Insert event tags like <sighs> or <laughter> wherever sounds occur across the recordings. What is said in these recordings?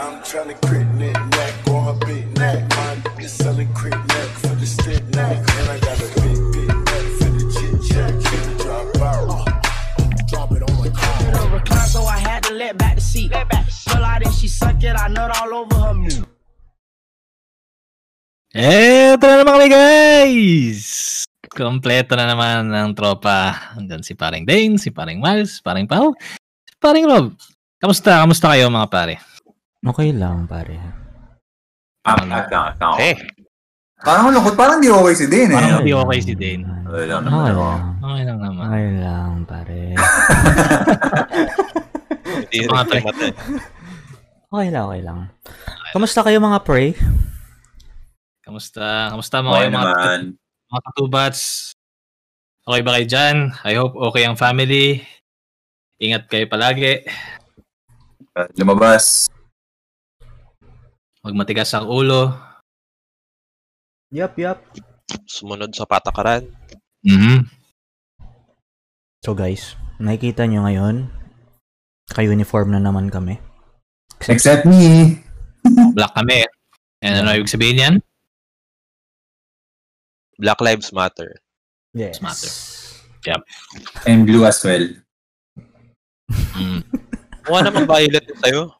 I'm trying to crit knit neck on her big neck. My nigga selling crit neck for the stick neck. And I got a big, big neck for the chit chat. Can you drop out? Uh, drop it on my car. recline, so I had to let back the seat. Pull out and she suck it, I nut all over her meat. Eto na naman kami guys! Kompleto na naman ng tropa. Hanggang si paring Dane, si paring Miles, paring Pau, si paring Rob. Kamusta? Kamusta kayo mga pare? Okay lang, pare. Ah, ah, ah, ah. Eh, Parang malungkot. Parang di okay si Dane eh. Parang hindi okay si Dane. Okay lang Okay naman. oh. lang. Okay lang naman. Okay lang, pare. <laughs> hindi Mga matay. Okay lang, okay lang. Kamusta kayo mga pre? Kamusta? Kamusta mga Okay kayo, mga, mga katubats? Okay ba kayo dyan? I hope okay ang family. Ingat kayo palagi. Lumabas. Huwag matigas ang ulo. Yup, yup. Sumunod sa patakaran. Mhm. So guys, nakikita nyo ngayon, ka-uniform na naman kami. Except me. <laughs> Black kami. And ano ibig sabihin yan? Black Lives Matter. Yes. Matter. And blue as well. Mm. Mukha naman violet sa'yo.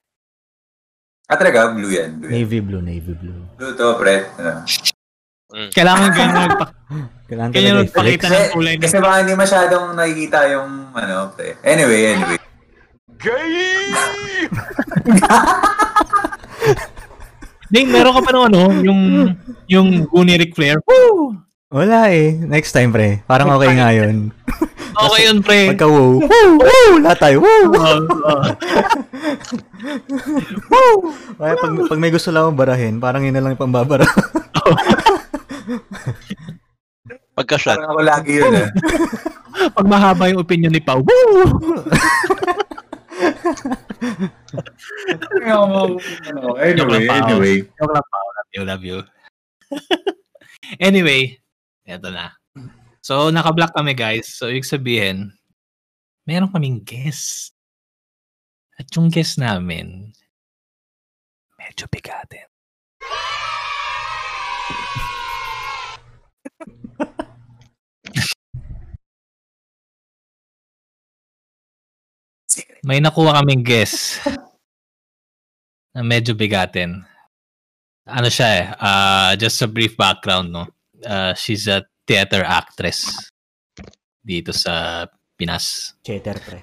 Ah, talaga? Blue yan. Blue, yan. Navy blue, navy blue. blue to, pre. Ano? Kailangan <laughs> ganyan magpa- Kailangan ganyan magpakita ng kulay. Kasi baka hindi masyadong nakikita yung ano, pre. Anyway, anyway. Ding, meron ka pa ng ano, yung yung Goonie Ric Flair. Woo! Wala eh. Next time, pre. Parang okay nga yun. <laughs> Okay yun, pre. Pagka wow. Woo! Woo! Lahat tayo. Woo! Oh, oh. <laughs> Kaya pag, pag may gusto lang akong barahin, parang yun na lang yung pambabara. <laughs> Pagka-shot. Parang ako lagi yun eh. Pag mahaba yung opinion ni Pau. Woo! anyway, anyway. Love you, love you. anyway, eto na. So, naka-block kami, guys. So, ibig sabihin, meron kaming guest. At yung guest namin, medyo bigatin. May nakuha kaming guest na medyo bigatin. Ano siya eh, uh, just a brief background, no? Uh, she's a theater actress dito sa Pinas. Cheater, pre.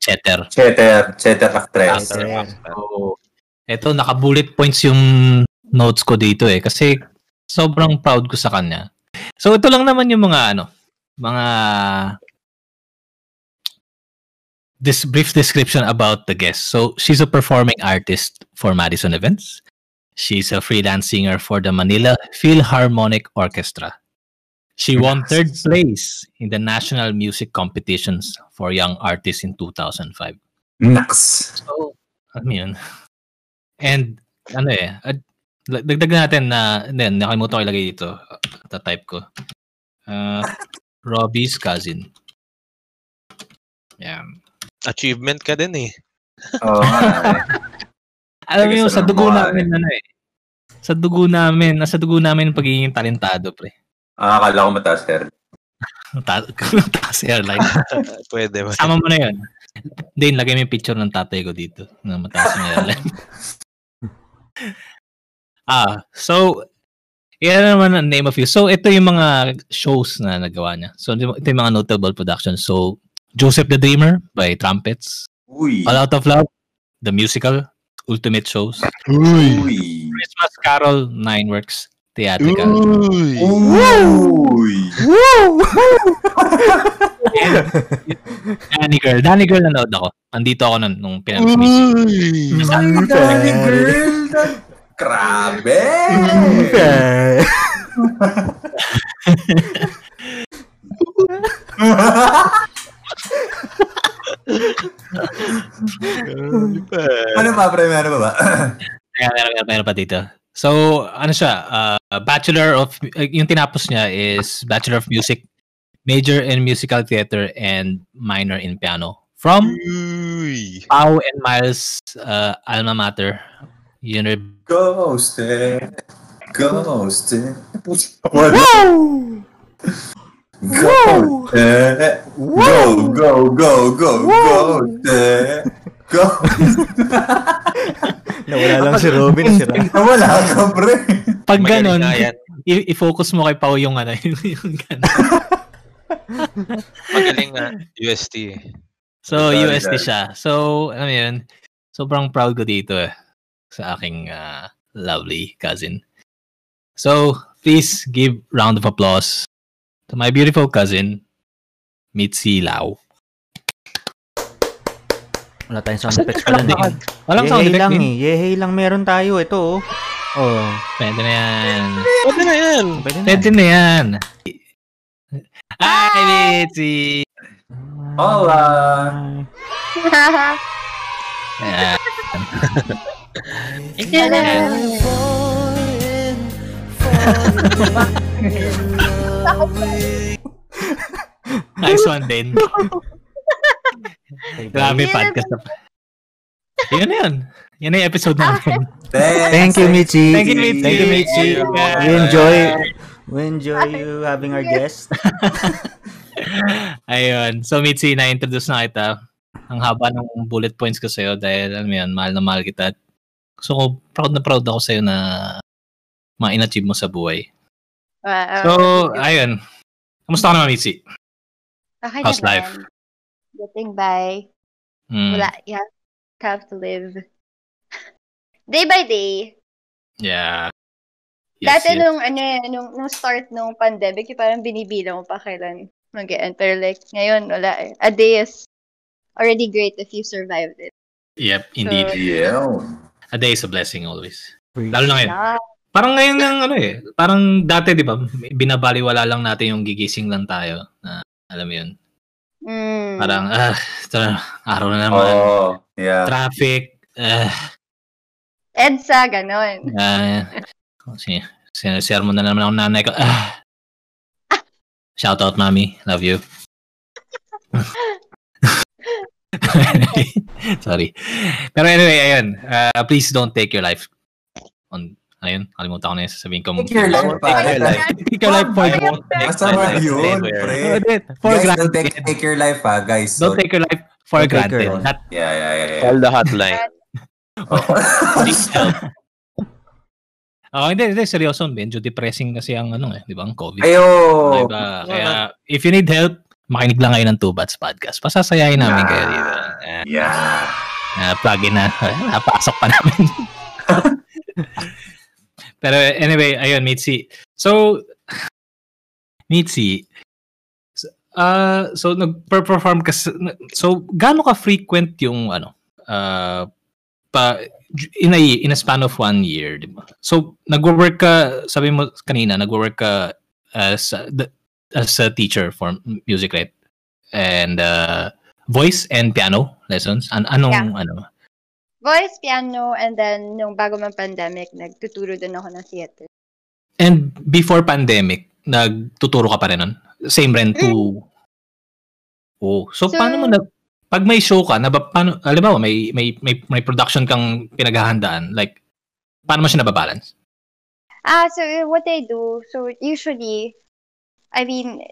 Cheter. Cheter. Cheter actress. Cheter. So, eto, naka-bullet points yung notes ko dito eh. Kasi sobrang proud ko sa kanya. So, ito lang naman yung mga ano, mga this brief description about the guest. So, she's a performing artist for Madison Events. She's a freelance singer for the Manila Philharmonic Orchestra. She won third place in the national music competitions for young artists in 2005. Naks. So, ano yun? And, ano eh, ad- dagdag natin na, then, nakalimutan ko ilagay dito. Ta-type ko. Uh, <laughs> Robbie's cousin. Yeah. Achievement ka din eh. Oo eh. <laughs> Alam mo Taga yun, sa dugo Zamboanga, namin, ano eh. Sa dugo namin, nasa dugo namin pagiging talentado, pre. Ah, akala ko mataas sir. Ta- Taas airline. <laughs> <laughs> <laughs> Pwede ba? Sama mo na yun. Then, lagay mo yung picture ng tatay ko dito. Na mataas yung airline. ah, so, yan naman ang name of you. So, ito yung mga shows na nagawa niya. So, ito yung mga notable productions. So, Joseph the Dreamer by Trumpets. Uy. All Out of Love, the musical, Ultimate Shows. Uy. Christmas Carol, Nine Works, Theatrical. Uy! Uy. Danny Girl. Danny Girl nanood ako. Andito ako nun, nung ko. Uy! Dami girl. Grabe. <laughs> Okay. ano pa, pre? Meron pa ba? Meron, meron, meron pa dito. So, ano siya, uh, Bachelor of, uh, yung tinapos niya is Bachelor of Music, Major in Musical Theater, and Minor in Piano. From Uy! Pau and Miles' uh, alma mater, Uni- Ghosted. Ghosted. Wala. Ghosted. Go, go, go, go, ghosted. Go. Nawala lang si Robin. Sira. Wala ka, pre. Pag ganon, yan. i-focus mo kay Pao yung ano, yung, ganon. Magaling nga. UST. So, Sorry, USD sorry. siya. So, ano yun, sobrang proud ko dito eh, sa aking ah, lovely cousin. So, please give round of applause to my beautiful cousin, Mitzi Lau. Wala tayong sound effects pala. Din. walang sound Yehey effect lang din. eh. Yehey lang meron tayo. Ito oh. Oh. Pwede na yan. Pwede na yan. Pwede na. Pwede na yan. Hi, Mitzi! Hola. Ayan. <laughs> <laughs> Nice one din. <laughs> Grabe podcast na. Yun na yun. Yan na yung episode natin. <laughs> Thank you, Michi. Thank you, Mitzi. Thank you, Michi. Yeah. We enjoy we enjoy you having our guest. Ayun. So, Mitzi, na-introduce na kita. Ang haba ng bullet points ko sa'yo dahil, alam mo yan, mahal na mahal kita. So, proud na proud ako sa'yo na ma-inachieve mo sa buhay. Wow. So, ayun. Kamusta ka naman, Mitzi? okay how's naman. life? Getting by. Mm, Wala, you have, have to live. <laughs> Day by day. Yeah. Yes, Dati yes. nung, ano, eh, nung, nung start nung pandemic, yung parang binibilang mo pa kailan mag-end. Pero like, ngayon, wala eh. A day is already great if you survived it. Yep, indeed. Yeah. A day is a blessing always. Lalo na ngayon. Yeah. Parang ngayon ng ano eh. Parang dati, di ba, binabaliwala lang natin yung gigising lang tayo. Na, alam mo yun. Mm. Parang, ah, na, araw na naman. Oh, yeah. Traffic. Ah, EDSA, ganon. ah, sin sinashare mo na naman ako nanay ko. Ah. Shout out, mami. Love you. <laughs> Sorry. Pero anyway, ayun. Uh, please don't take your life on ayun, kalimutan ko na yung sasabihin ko. Take your life, Take pare. your life. Take your life for granted. Masama yun, pre. For Guys, don't granted. take, take your life, ha, guys. Don't take your life for Don't granted. your- Yeah, yeah, yeah. yeah. Call the hotline. <laughs> please help. Oh, hindi, hindi, seryoso. Medyo depressing kasi ang ano eh, di ba, ang COVID. Ayo. Diba? Kaya, if you need help, makinig lang kayo ng Two Bats Podcast. Pasasayahin namin kayo dito. Yeah. uh, plug in na. <laughs> Napasok pa namin. <laughs> Pero anyway, ayun, Mitzi. So, <sighs> Mitzi, uh, so nag-perform ka, so gaano ka frequent yung ano, uh, pa, in a, in a span of one year, di ba? So, nagwo-work ka, sabi mo kanina, nagwo-work ka as, as a teacher for music, right? And uh, voice and piano lessons. An anong, Yeah. ano? Voice, piano, and then nung bago man pandemic, nagtuturo din ako ng theater. And before pandemic, nagtuturo ka pa rin nun? Same rin to... Oh, so, So- paano mo na... Pag may show ka, na paano, alam mo, may, may, may, may production kang pinaghahandaan, like, paano mo siya nababalance? Ah, so what I do, so usually, I mean,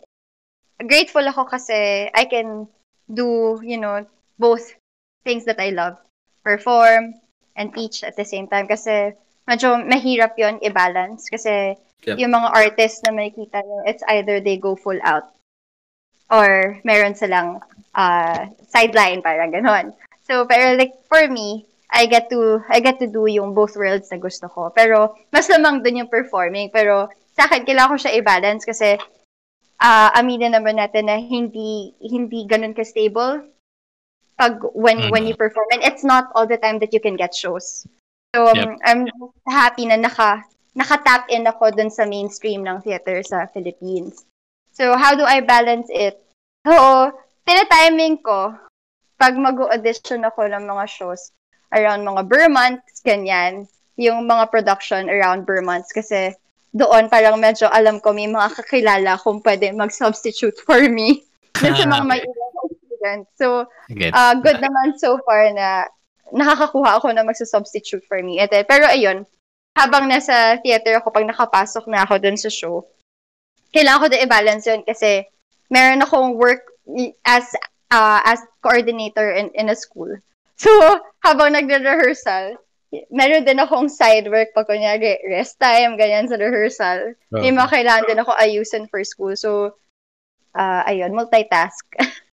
grateful ako kasi I can do, you know, both things that I love. Perform and teach at the same time kasi medyo mahirap yon i-balance kasi Yep. yung mga artists na makikita nyo, it's either they go full out or meron silang uh, sideline, parang ganon. So, pero like, for me, I get to I get to do yung both worlds na gusto ko. Pero mas lamang dun yung performing. Pero sa akin kailangan ko siya i-balance kasi ah aminin naman natin na hindi hindi ganun ka stable pag when when you perform and it's not all the time that you can get shows. So um, I'm happy na naka naka-tap in ako dun sa mainstream ng theater sa Philippines. So how do I balance it? Oo, tinatiming ko pag mag-audition ako ng mga shows around mga Burr months, ganyan, yung mga production around Burr months kasi doon parang medyo alam ko may mga kakilala kung pwede mag-substitute for me <laughs> dun sa mga may ilang students. So, uh, good naman so far na nakakakuha ako na magsa-substitute for me. Then, pero ayun, habang nasa theater ako, pag nakapasok na ako dun sa show, kailangan ko din i-balance yun kasi meron akong work as uh, as coordinator in, in a school. <laughs> So, habang nagre-rehearsal, meron din akong side work pag kunyari rest time, ganyan sa rehearsal. May mga kailangan din ako ayusin for school. So, uh, ayun, multitask. <laughs>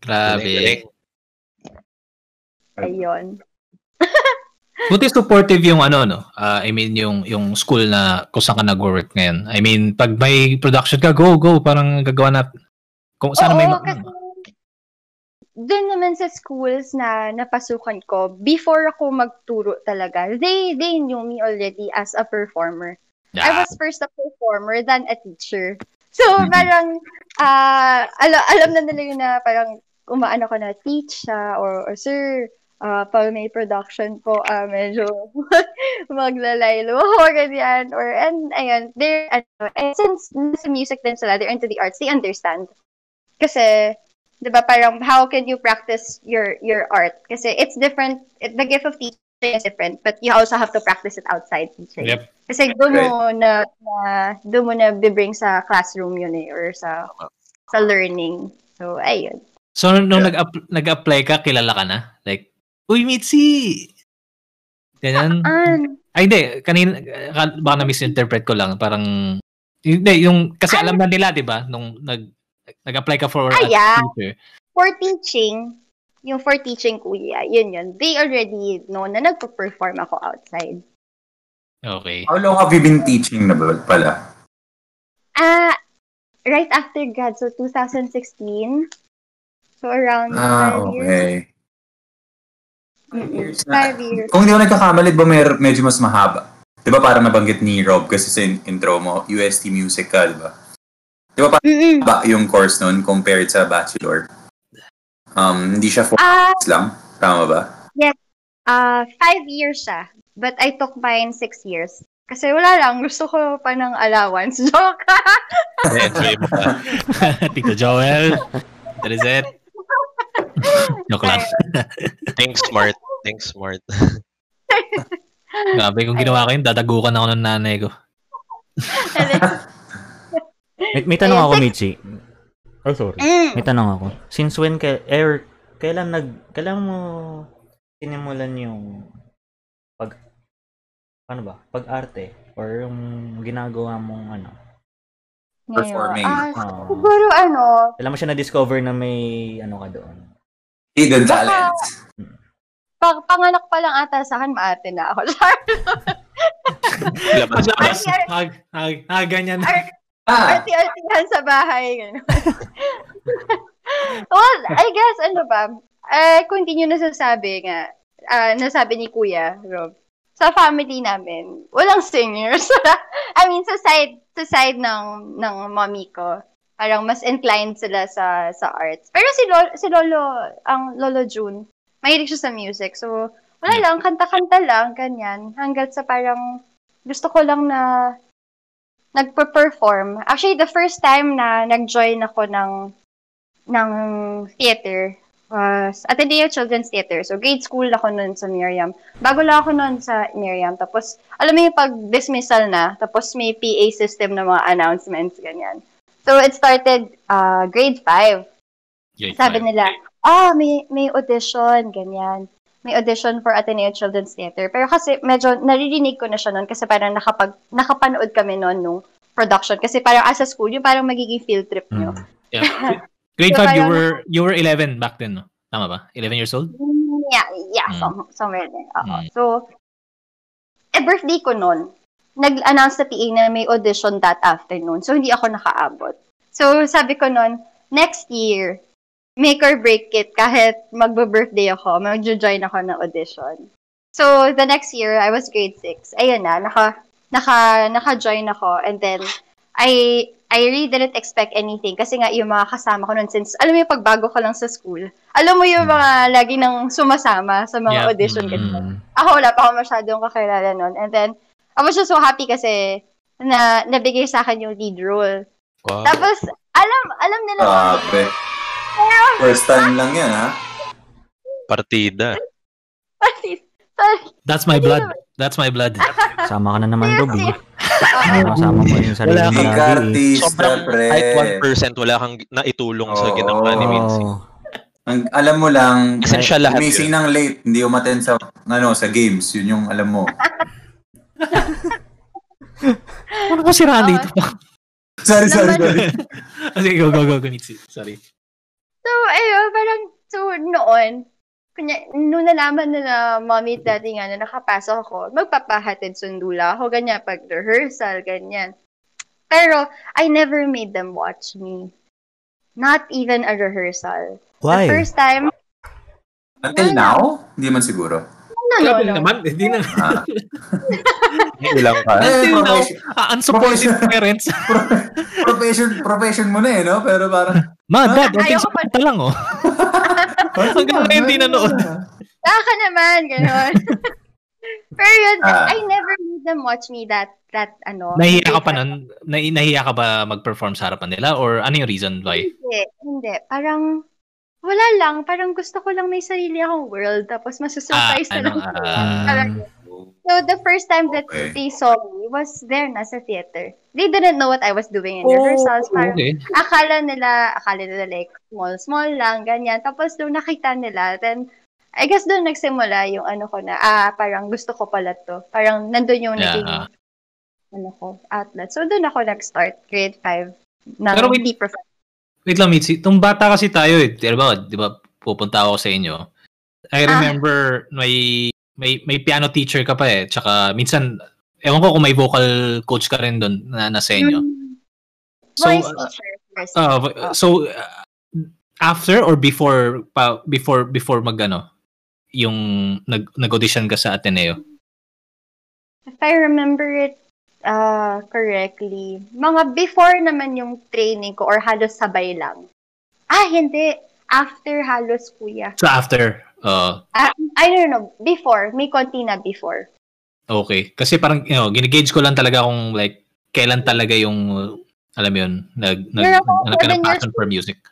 Grabe. ayun. <laughs> Buti supportive yung ano no. Ah, I mean yung yung school na kung saan ka nag-work ngayon. I mean pag may production ka go go parang gagawa na kung saan may ma- kasi doon naman sa schools na napasukan ko, before ako magturo talaga, they they knew me already as a performer. I Ah, was first a performer than a teacher. So, Mhm. parang, ah ala- alam na nila yun na parang umaano ko na teach siya or, or sir, ah pag may production po, ah medyo <laughs> maglalaylo ako, ganyan. Or, and, ayun, they're, ano, and since nasa music din sila, they're into the arts, they understand. Kasi, di ba, parang, how can you practice your your art? Kasi it's different, it, the gift of teaching is different, but you also have to practice it outside teaching. Yep. Kasi doon mo na, na doon mo na bibring sa classroom yun eh, or sa sa learning. So, ayun. So nung nag-up- nag-apply ka, kilala ka na? Like, uy, Mitzi! Ganyan. Um, Ay, hindi. Kanina, ka- baka na-misinterpret ko lang. Parang, hindi, yung, kasi alam na nila, di ba? Nung nag, nag-apply ka for Ah, a yeah. teacher. for teaching, yung for teaching kuya, yun yun. They already know na nagpo-perform ako outside. Okay. How long have you been teaching na ba pala? Ah, right after grad, so 2016. So around Ah, five years. okay. Mm-mm. Years na. Five years. Kung hindi ako nagkakamalit ba may, medyo mas mahaba? Di ba parang nabanggit ni Rob kasi sa in- intro mo, UST Music ka, di ba? Di ba parang ba yung course nun compared sa Bachelor? Um, hindi siya 4 Ah, years lang? Tama ba? ah, five years siya. But I took mine six years. Kasi wala lang, gusto ko pa ng allowance. <laughs> Joke! Enjoy mo. <laughs> <laughs> Tito Joel. That is it. <laughs> Joke lang. <laughs> Think smart. Think smart. <laughs> Grabe, kung ginawa ko yun, dadagukan ako ng nanay ko. May, may tanong ako, Michi. Oh, sorry. mm, May tanong ako. Since when ka, er, kailan nag, kailan mo sinimulan yung pag, ano ba, pag-arte? Or yung ginagawa mong ano? Performing. Ah, Oo. siguro ano, Kailan mo siya na-discover na may ano ka doon? Hidden Baka- talents. pag panganak pa lang ata sa akin, maate na ako. Laban sa Paglabas, hag, hag, hag, ganyan. Ah, Arti-artihan sa bahay. <laughs> Well, I guess, ano ba, eh, kung hindi nyo nasasabi nga, ah, nasabi ni Kuya, Rob, sa family namin, walang singers. <laughs> I mean, sa side, sa side ng, ng mommy ko, parang mas inclined sila sa sa arts. Pero si Lolo, si Lolo, ang Lolo June, mahilig siya sa music. So, wala lang, kanta-kanta lang, ganyan. Hanggat sa parang, gusto ko lang na nagpe-perform. Actually, the first time na nag-join ako ng ng theater was Ateneo Children's Theater. So, grade school ako noon sa Miriam. Bago lang ako noon sa Miriam. Tapos, alam mo yung pag-dismissal na, tapos may PA system na mga announcements, ganyan. So, it started uh, grade 5. Grade Sabi five. nila, ah, may, may audition, ganyan. May audition for Ateneo Children's Theater. Pero kasi medyo naririnig ko na siya noon kasi parang nakapag, nakapanood kami noon nung production. Kasi parang as a school, yung parang magiging field trip nyo. Mm. Yeah. <laughs> Grade So, 5, you parang- were, you were 11 back then, no? Tama ba? 11 years old? Yeah, yeah, Mm. some, somewhere there. Oo. Mm. So, eh, birthday ko noon. Nag-announce sa PA na may audition that afternoon. So, hindi ako nakaabot. So, sabi ko noon, next year, make or break it kahit magbe-birthday ako, mag-join ako ng audition. So, the next year, I was grade 6. Ayun na, naka, naka, naka-join ako. And then, I, I really didn't expect anything kasi nga yung mga kasama ko noon since, alam mo yung pagbago ko lang sa school, alam mo yung mga lagi nang sumasama sa mga Yeah. audition. Mm. ganyan. Ako, wala pa ako masyadong kakilala noon. And then, I was just so happy kasi na nabigay sa akin yung lead role. Wow. Tapos, alam, alam nila. grabe. First time lang yan, ha? Partida. Sorry. That's my blood. That's my blood. <laughs> Sama ka na naman, Rob. eh. Oo. Kasama mo yung sarili Wala eh. artista, Sobrang pre. kahit 1% wala kang naitulong sa Oo. ginawa ni. Oo. Ang, alam mo lang, Essential lahat Gumising ng late, hindi umaten sa ano sa games, yun yung alam mo. <laughs> <laughs> Ano ko siraan Oo. dito? sorry, sorry, sorry. <laughs> Sige, go, go, go, go, Mitzi. Sorry. So, ayun, parang, so, noon, kunya, nung nalaman na na mommy at daddy nga na nakapasok ako, magpapahatid sundula ako, ganyan, pag rehearsal, ganyan. Pero, I never made them watch me. Not even a rehearsal. Why? The first time, Until now, hindi man siguro. Grabe naman. Hindi na. Ah. <laughs> Hindi lang ka. Eh, Until now, ah, unsupported parents. <laughs> profession, profession mo na eh, no? Pero parang, Ma, dad, until Ayoko sa pa lang, oh. <laughs> Hanggang ngayon di nanood. Saka naman, gano'n. Pero yun, Ah. I never made them watch me that, that, ano. Nahiya ka pa nun? Nahi- Nahiya ka ba mag-perform sa harapan nila? Or ano yung reason why? Hindi, hindi. Parang, wala lang. Parang gusto ko lang may sarili akong world. Tapos masusurprise Ah, na ano, lang. Parang, so, the first time that Okay. they saw me was there na sa theater. They didn't know what I was doing in rehearsals. Parang, Okay. akala nila, akala nila like, small, small lang, ganyan. Tapos, doon nakita nila, then, I guess doon nagsimula yung ano ko na, ah, parang gusto ko pala to. Parang nandun yung Yeah, naging, ah. ano ko, outlet. So, doon ako nag-start, grade 5. Na Pero wait- hindi professional. Wait lang, Mitzi. Itong bata kasi tayo eh. Di ba, di ba pupunta ako sa inyo. I Ah. remember may may may piano teacher ka pa eh. Tsaka minsan, ewan ko kung may vocal coach ka rin doon na nasa inyo. So, Voice uh, teacher first. uh, so uh, after or before pa before before magano yung nag nag-audition ka sa Ateneo. If I remember it uh, correctly, mga before naman yung training ko or halos sabay lang. Ah, hindi. After halos, kuya. So after uh Ah, I don't know. Before. May konti na before. okay kasi parang you know, ginigauge ko lang talaga kung like kailan talaga yung uh, alam mo yun, nag nag, Pero nag, nag, passion for music.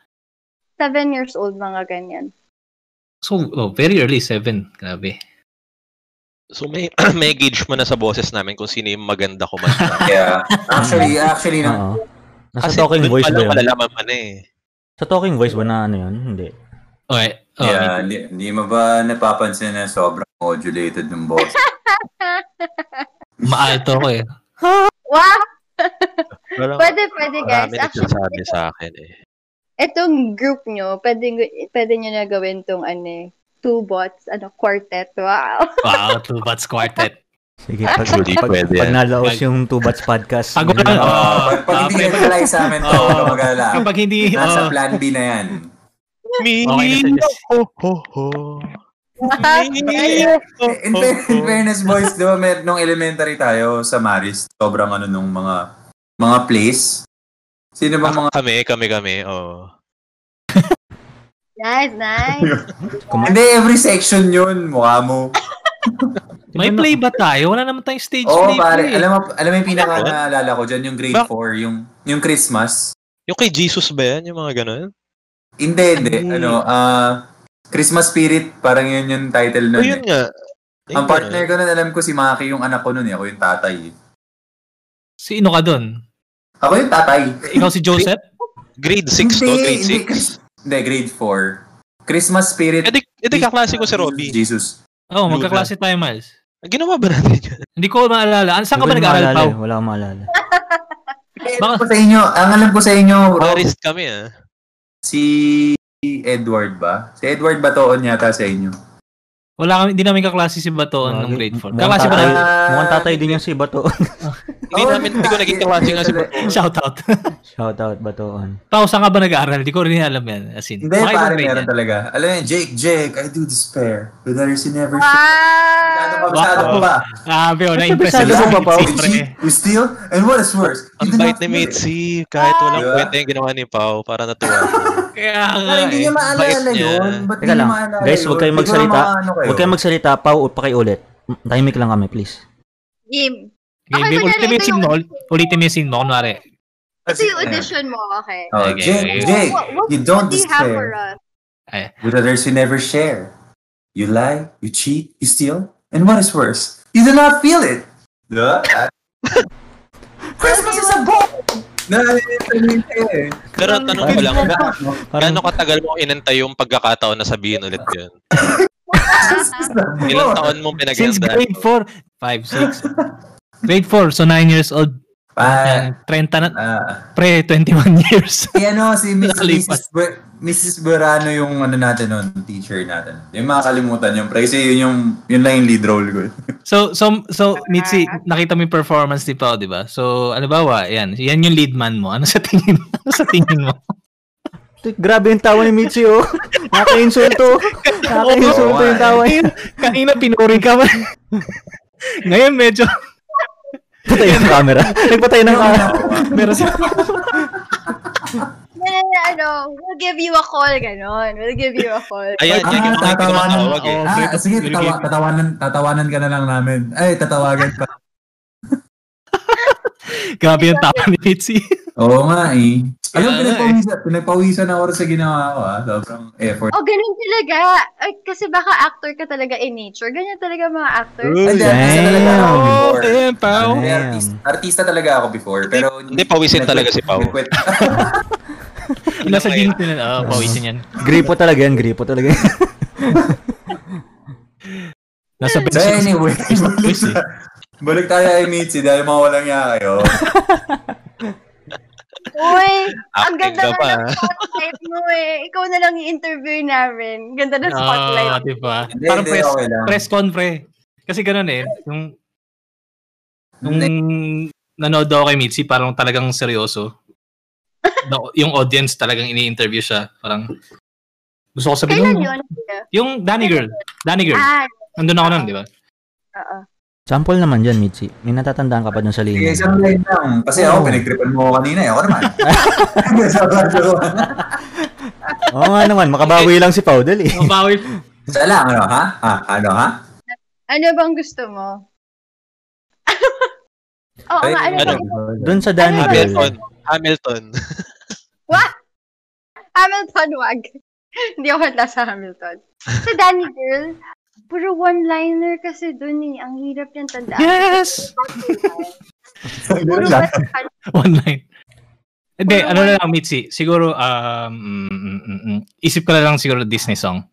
Seven years old, mga ganyan. So, oh, very early, seven. Grabe. So may <clears throat> may gauge mo na sa boses namin kung sino yung maganda kumanta. <laughs> yeah. Actually, actually, no. Nasa Kasi talking voice pa ba yun? malalaman na eh. Sa talking voice ba na ano yun? Hindi. Okay. Oh, yeah, hindi, hindi mo ba napapansin na sobrang modulated yung boss? <laughs> Maalto ko eh. <laughs> Wow! Pwede, pwede, guys. marami Actually, nagsasabi sa akin eh. itong group nyo, pwede, pwede nyo na gawin tong ano eh, two bots, ano, quartet. Wow! Wow, two <laughs> bats quartet. Sige, pag, Actually, pag, pwede pag yan. nalaos yung Two Bats podcast. Pag yun oh, Oh, pag, pag hindi Ah, nag sa amin to, oh, mag-alala. Kapag hindi, Nasa oh, plan B na yan. okay na sa ho, ho, ho. In, in fairness, boys, di ba, mer- nung elementary tayo sa Maris, sobrang ano nung mga mga plays. Sino ba mga... Kami, kami, kami. Oh. Nice, nice. Hindi, every section yun. Mukha mo. may play ba tayo? Wala naman tayong stage Oo, play. pare. eh. Alam mo, alam mo yung pinaka naalala ko dyan, yung grade Bak- 4, yung, yung Christmas. Yung kay Jesus ba yan? Yung mga ganun? Hindi, hindi. Ay. Ano, ah, Christmas Spirit, parang yun yung title Oh, nun. yun eh. nga. Ang partner ko nun, alam ko si Maki yung anak ko nun eh. Ako yung tatay. eh. Sino ka dun? Ako yung tatay. Ikaw si Joseph? Grade 6 to, grade hindi, 6. Hindi, grade 4. Christmas Spirit. Edi, edi kaklase ko si Robby. Jesus. Oo, oh, magkaklase tayo, Miles. Ginawa ba natin yun? <laughs> Hindi ko maalala. Ano, saan ka ba nag-aaral, Pao? eh. Wala akong maalala. Alam ko sa inyo, ang alam ko sa inyo, Marist kami ah. si Edward ba? Si Edward Batoon yata sa inyo. Wala kami, hindi namin kaklase si Batoon nung grade 4. Mukhang Kaklase ba tatay- na? Ah. Mukhang tatay din yung si Bato. <laughs> Hindi Oh, namin, hindi ko naging kaklase nga si Bato. Shout out. Shout out Batoon. Pao, <laughs> saan ka ba nag-aaral? Hindi ko rin alam yan. As in, Hindi, pare, meron yan. talaga. Alam mo, Jake, Jake, I do despair. With others you never Wow! Masyado kabisado ko ba? Grabe, oh, na-impress Sabi sila ko sa pa, Pao. Mitzi, pre. You steal? And what is worse? Ang not ni. Mitzi. Kahit walang kwenta yung ginawa ni Pao. Para natuwa ako. <laughs> Kaya nga hindi eh. niya Bait maalala niya. yun. Ba't hindi niya maalala Guys, huwag kayong magsalita. Huwag kayong magsalita, Pau, o pakiulit. Tahimik lang kami, please. Game. Okay, Okay, ulitin mo yung yung- Ulitin mo yung mo. Kunwari, Ito yung audition mo, okay. Oh, Okay, Jake, okay. Jake, you don't despair. us? With others you never share. you lie, you cheat, you steal, and what is worse, you do not feel it. Diba? Christmas is a ball! Na, eh. Pero tanong ko lang, gaano katagal mo inantay yung pagkakataon na sabihin ulit yun? <laughs> Ilang taon Since pinaganda? grade 4, 5, 6. Grade 4, so 9 years old. Ah, Yan, 30 na, ah, pre, 21 <laughs> years. si ano, si Miss. Mrs. Ber- Mrs. Berano yung ano natin nun, teacher natin. Yung makakalimutan yung pre, kasi yun yung, yun lang yung lead role ko. <laughs> So, so, so, Mitzi, nakita mo yung performance ni Pao, di ba? So, ano ba, wa, yan, yan yung lead man mo. Ano sa tingin, ano sa tingin mo? grabe yung tawa ni Michi, oh. Nakaka-insulto. Nakaka-insulto yung tawa niya. Kanina pinuri ka ba? Ngayon medyo, Patay ang camera. Nagpatay ng camera. meron si Na, ano, we'll give you a call, ganon. We'll give you a call. Ayan, Ah, ko tatawanan. eh. Oo. Ah, sige, tatawa, tatawanan, tatawanan ka na lang namin. Ay, tatawagan pa. <laughs> Grabe yung tawa ni Mitzi. Oo nga eh. Alam, Kaya pinagpawisan, pinagpawisan ako sa ginawa ko ah. Sobrang effort. Oh, ganun talaga. Ay, kasi baka actor ka talaga in nature. Ganyan talaga mga actors. Ay, artista talaga ako Oh, before. damn, Pao. Ay, artista, artista talaga ako before. Pero Hindi, pawisin talaga si Pao. <laughs> Nasa din ko na, oh, pawisin yan. Gripo talaga yan, gripo talaga yan. <laughs> Nasa so anyway, balik, eh. balik tayo kay Mitzi dahil mawalang niya kayo. <laughs> Uy, ang ganda pa. ng spotlight mo eh. Ikaw na lang i-interview namin. Ganda ng Ah, spotlight. di ba? Hindi, Parang hindi, press, okay lang. press con, pre. Kasi ganun eh. Yung, nung nanood ako kay Mitzi, parang talagang seryoso. No, yung audience talagang ini-interview siya. Parang, gusto ko sabihin, Kailan yung, yun? yung Danny Girl. Danny Girl. Ah, Nandun ako nun, di ba? oo. Sample naman dyan, Mitzi. May natatandaan ka pa dun sa Sige, linya. isang line lang. Kasi ako, Oo. pinagtripan mo ako kanina eh. Ako naman. <laughs> <laughs> Oo nga naman, makabawi lang si Pau, dali. Mabawi. Isa lang, ano ha? Ha? Ano ha? Ano bang gusto mo? <laughs> Oo Ay, nga, ano ano? bang Dun sa Danny Ano. Hamilton. Hamilton. Hamilton, wag. Hindi ako nasa Hamilton. Sa Danny Girl, puro one-liner kasi dun eh. Ang hirap niyang tandaan. Yes! <laughs> Puro One line. Hindi, ano na lang, Mitzi. Siguro, um, mm, mm, mm, mm. isip ko na lang siguro Disney song.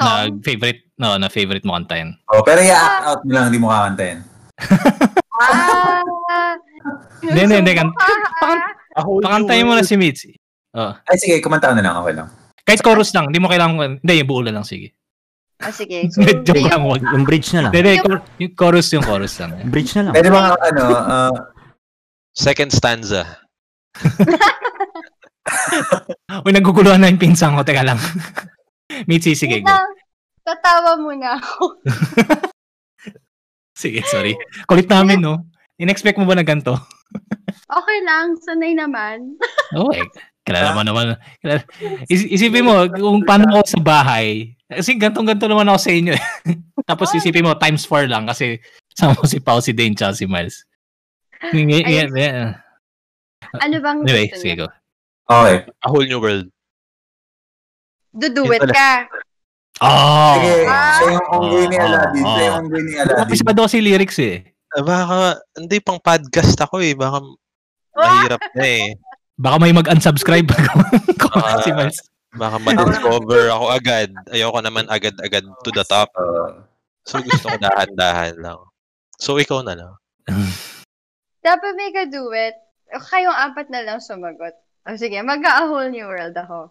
Na song. favorite, no, na favorite mo kantahin. Oh, pero i-act out mo lang, hindi mo kakantayin. Ah! Hindi, hindi, hindi. Kan- Ah, Pakantayin mo na si Mitzi. Oh. Ay, sige, kumanta ka na lang, okay lang. Kahit chorus lang, hindi mo kailangan, hindi, yung buo na lang, sige. Ah, sige. <laughs> Medyo lang, wag. Yung bridge na lang. Hindi, yung chorus, yung chorus lang. <laughs> Bridge na lang. Pwede ba, ano, uh, Second stanza. <laughs> Uy, naguguluhan na yung pinsan ko, teka lang. Mitzi, sige, go. Tatawa muna ako. Sige, sorry. Kulit namin, no? In-expect mo ba na ganito? Okay lang, sanay naman. Oo, eh. Kilala mo naman. Kilala. Is- isipin mo, kung paano ako sa bahay. Kasi gantong-ganto naman ako sa inyo. eh. <laughs> Tapos isipin mo, times 4 lang kasi sama mo si Pao, si Dane, tsaka si Miles. Ayun. ng- Ano bang Anyway, gusto sige, go. okay. A Whole New World. Duduet ka. Oh! Sige, Ah. siya yung onggoy ni Ah, Aladdin. Siya ah. yung onggoy ni Aladdin. Kapisado ko si lyrics eh. Ah, Baka, hindi pang podcast ako eh. Baka Ah! mahirap na eh. Baka may mag-unsubscribe <laughs> Ah. si Miles. Baka ma-discover ako agad. Ayoko naman agad-agad to the top. Uh, So gusto ko dahan-dahan lang. So ikaw na lang. Dapat may ka-duet. Kayong apat na lang sumagot. O sige, mag-a whole new world ako.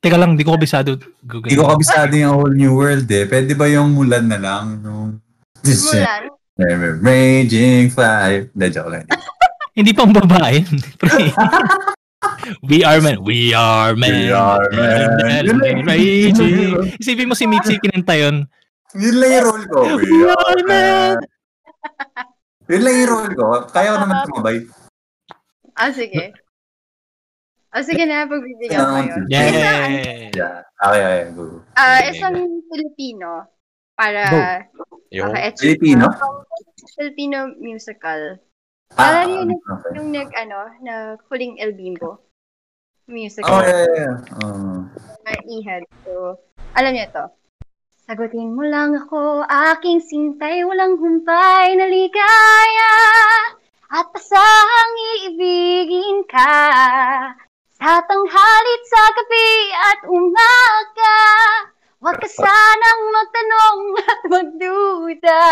Teka lang, di ko kabisado. Google. Hindi ko kabisado yung whole new world eh. Pwede ba yung mulan na lang? Yung... Mulan. Raging fire. Hindi, joke lang. Hindi pang babae. <laughs> <laughs> We are men. We are men. We are men. Raging. Isipin mo si Mitzi kinanta yun. Yun lang yung role ko. We are men. Yun lang yung role ko. Kaya ko naman tumabay. Ah, sige. Ah, sige na, pagbibigyan ko yun. Yay! Yeah. Okay, okay. Go. Ah, isang Filipino. Para, Yung, okay, Filipino? Filipino musical. Ah, Alam niyo yung, okay. yung nag, ano, na huling El Bimbo. Oh, Musical. yeah, yeah. yeah. Oh. ihad. So, alam niyo to. Sagutin mo lang ako, aking sintay, walang humpay na ligaya. At asahang iibigin ka sa tanghalit sa gabi at umaga. Huwag ka sanang magtanong at magduda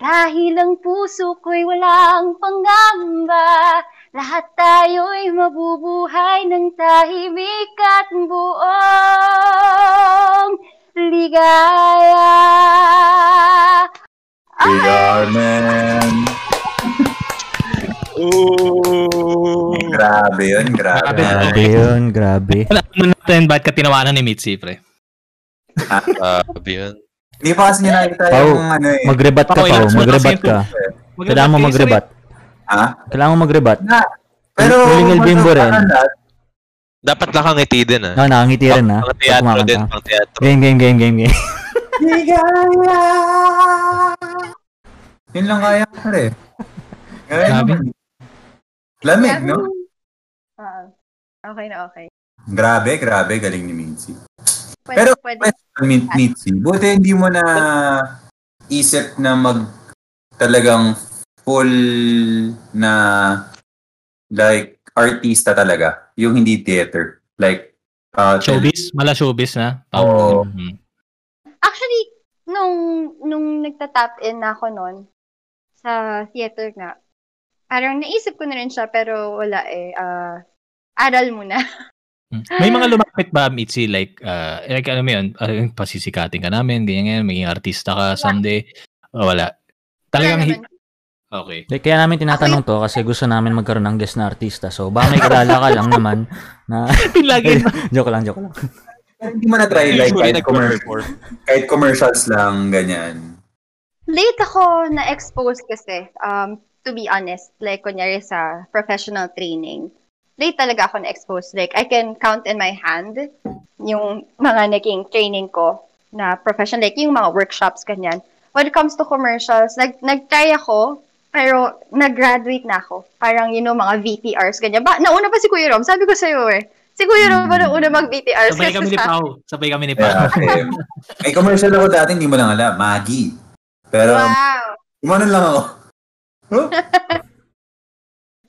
dahil ang puso ko'y walang pangamba. Lahat tayo'y mabubuhay ng tahimik at buong ligaya. Man. Ooh. Grabe yun, grabe. Grabe. Grabe yun, grabe. Alam natin ba't ka tinawanan ni Mitzi, pre? Grabe yun. Hindi pa kasi niya nakita yung ano eh. Magrebat ka Pao, magrebat ka. Kailangan mo magrebat. Ha? Kailangan mo magrebat. Na. Pero, Huling Bimbo rin. Dapat nakangiti din ah. No, nakangiti rin ha. Pang teatro din, pang teatro. Game, game, game, game, game. Yun lang kaya ko rin. Kaya Grabe. naman. Lamig, no? Ah, okay na okay. Grabe, grabe. Galing ni Mincy. Pwede, Pero, pwede. Min- Mitzi, buti hindi mo na isip na mag talagang full na like artista talaga. Yung hindi theater. Like, uh, Showbiz? Mala showbiz na? Oo. Mhm. Actually, nung, nung nagta-tap in na ako noon sa theater nga, parang naisip ko na rin siya pero wala eh. ah, aral muna. Mm. May mga <laughs> lumapit ba, Mitzi, like, uh, like ano mo yun, uh, pasisikatin ka namin, ganyan, ganyan, maging artista ka someday, o wala. Talagang, Wala hi-. Okay. Like, kaya namin tinatanong to kasi gusto namin magkaroon ng guest na artista. So, baka may kilala ka lang naman na... <laughs> Lagi joke lang, joke lang. hindi mo na try like kahit, commercial, kahit commercials lang, ganyan. Late ako na-expose kasi, um, to be honest, like kunyari sa professional training. Late talaga ako na-expose. Like, I can count in my hand yung mga naging training ko na professional, like yung mga workshops, ganyan. When it comes to commercials, nag, nag-try ako, pero nag-graduate na ako. Parang, you know, mga VTRs, ganyan. Ba, nauna pa si Kuya Rom, sabi ko sa'yo eh. Si Kuya Rom ba nauna mag-VTRs? Sabay kami ni sa- <laughs> Pao. Sabay kami ni Pao. Kaya, eh, <laughs> may commercial ako dati, hindi mo lang alam. Maggie. Pero, Wow! umanon lang ako. Huh? <laughs>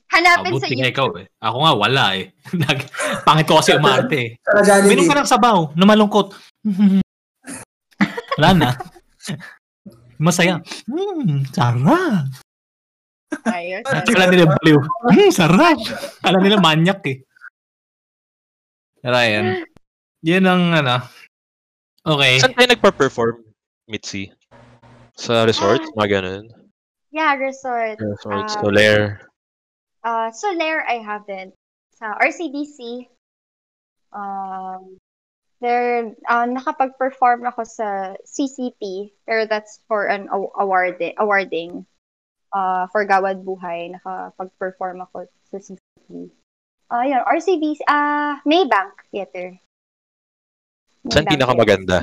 Hanapin sa Abuti nga YouTube. ikaw eh. Ako nga, wala eh. Nag- Pangit ko kasi umarte eh. Sa Minum Jollibee. ka ng sabaw, na malungkot. wala na. Masaya. Hmm, sarap. Ayos. Kala nila baliw. <laughs> Hmm, sarap. Kala nila manyak eh. Pero ayan. Yun ang ano. Okay. Saan tayo nagpa-perform, Mitzi? Sa resort? Mga ganun. Yeah, resort. Resort, Ah. Soler. Uh, Soler, I haven't. Sa RCDC, um, there, uh, nakapag-perform ako sa CCP, pero that's for an aw- award, awarding. Uh, for Gawad Buhay, nakapag-perform ako sa CCP. Uh, yun, RCDC, ah, Maybank Theater. Saan Maybank pinakamaganda?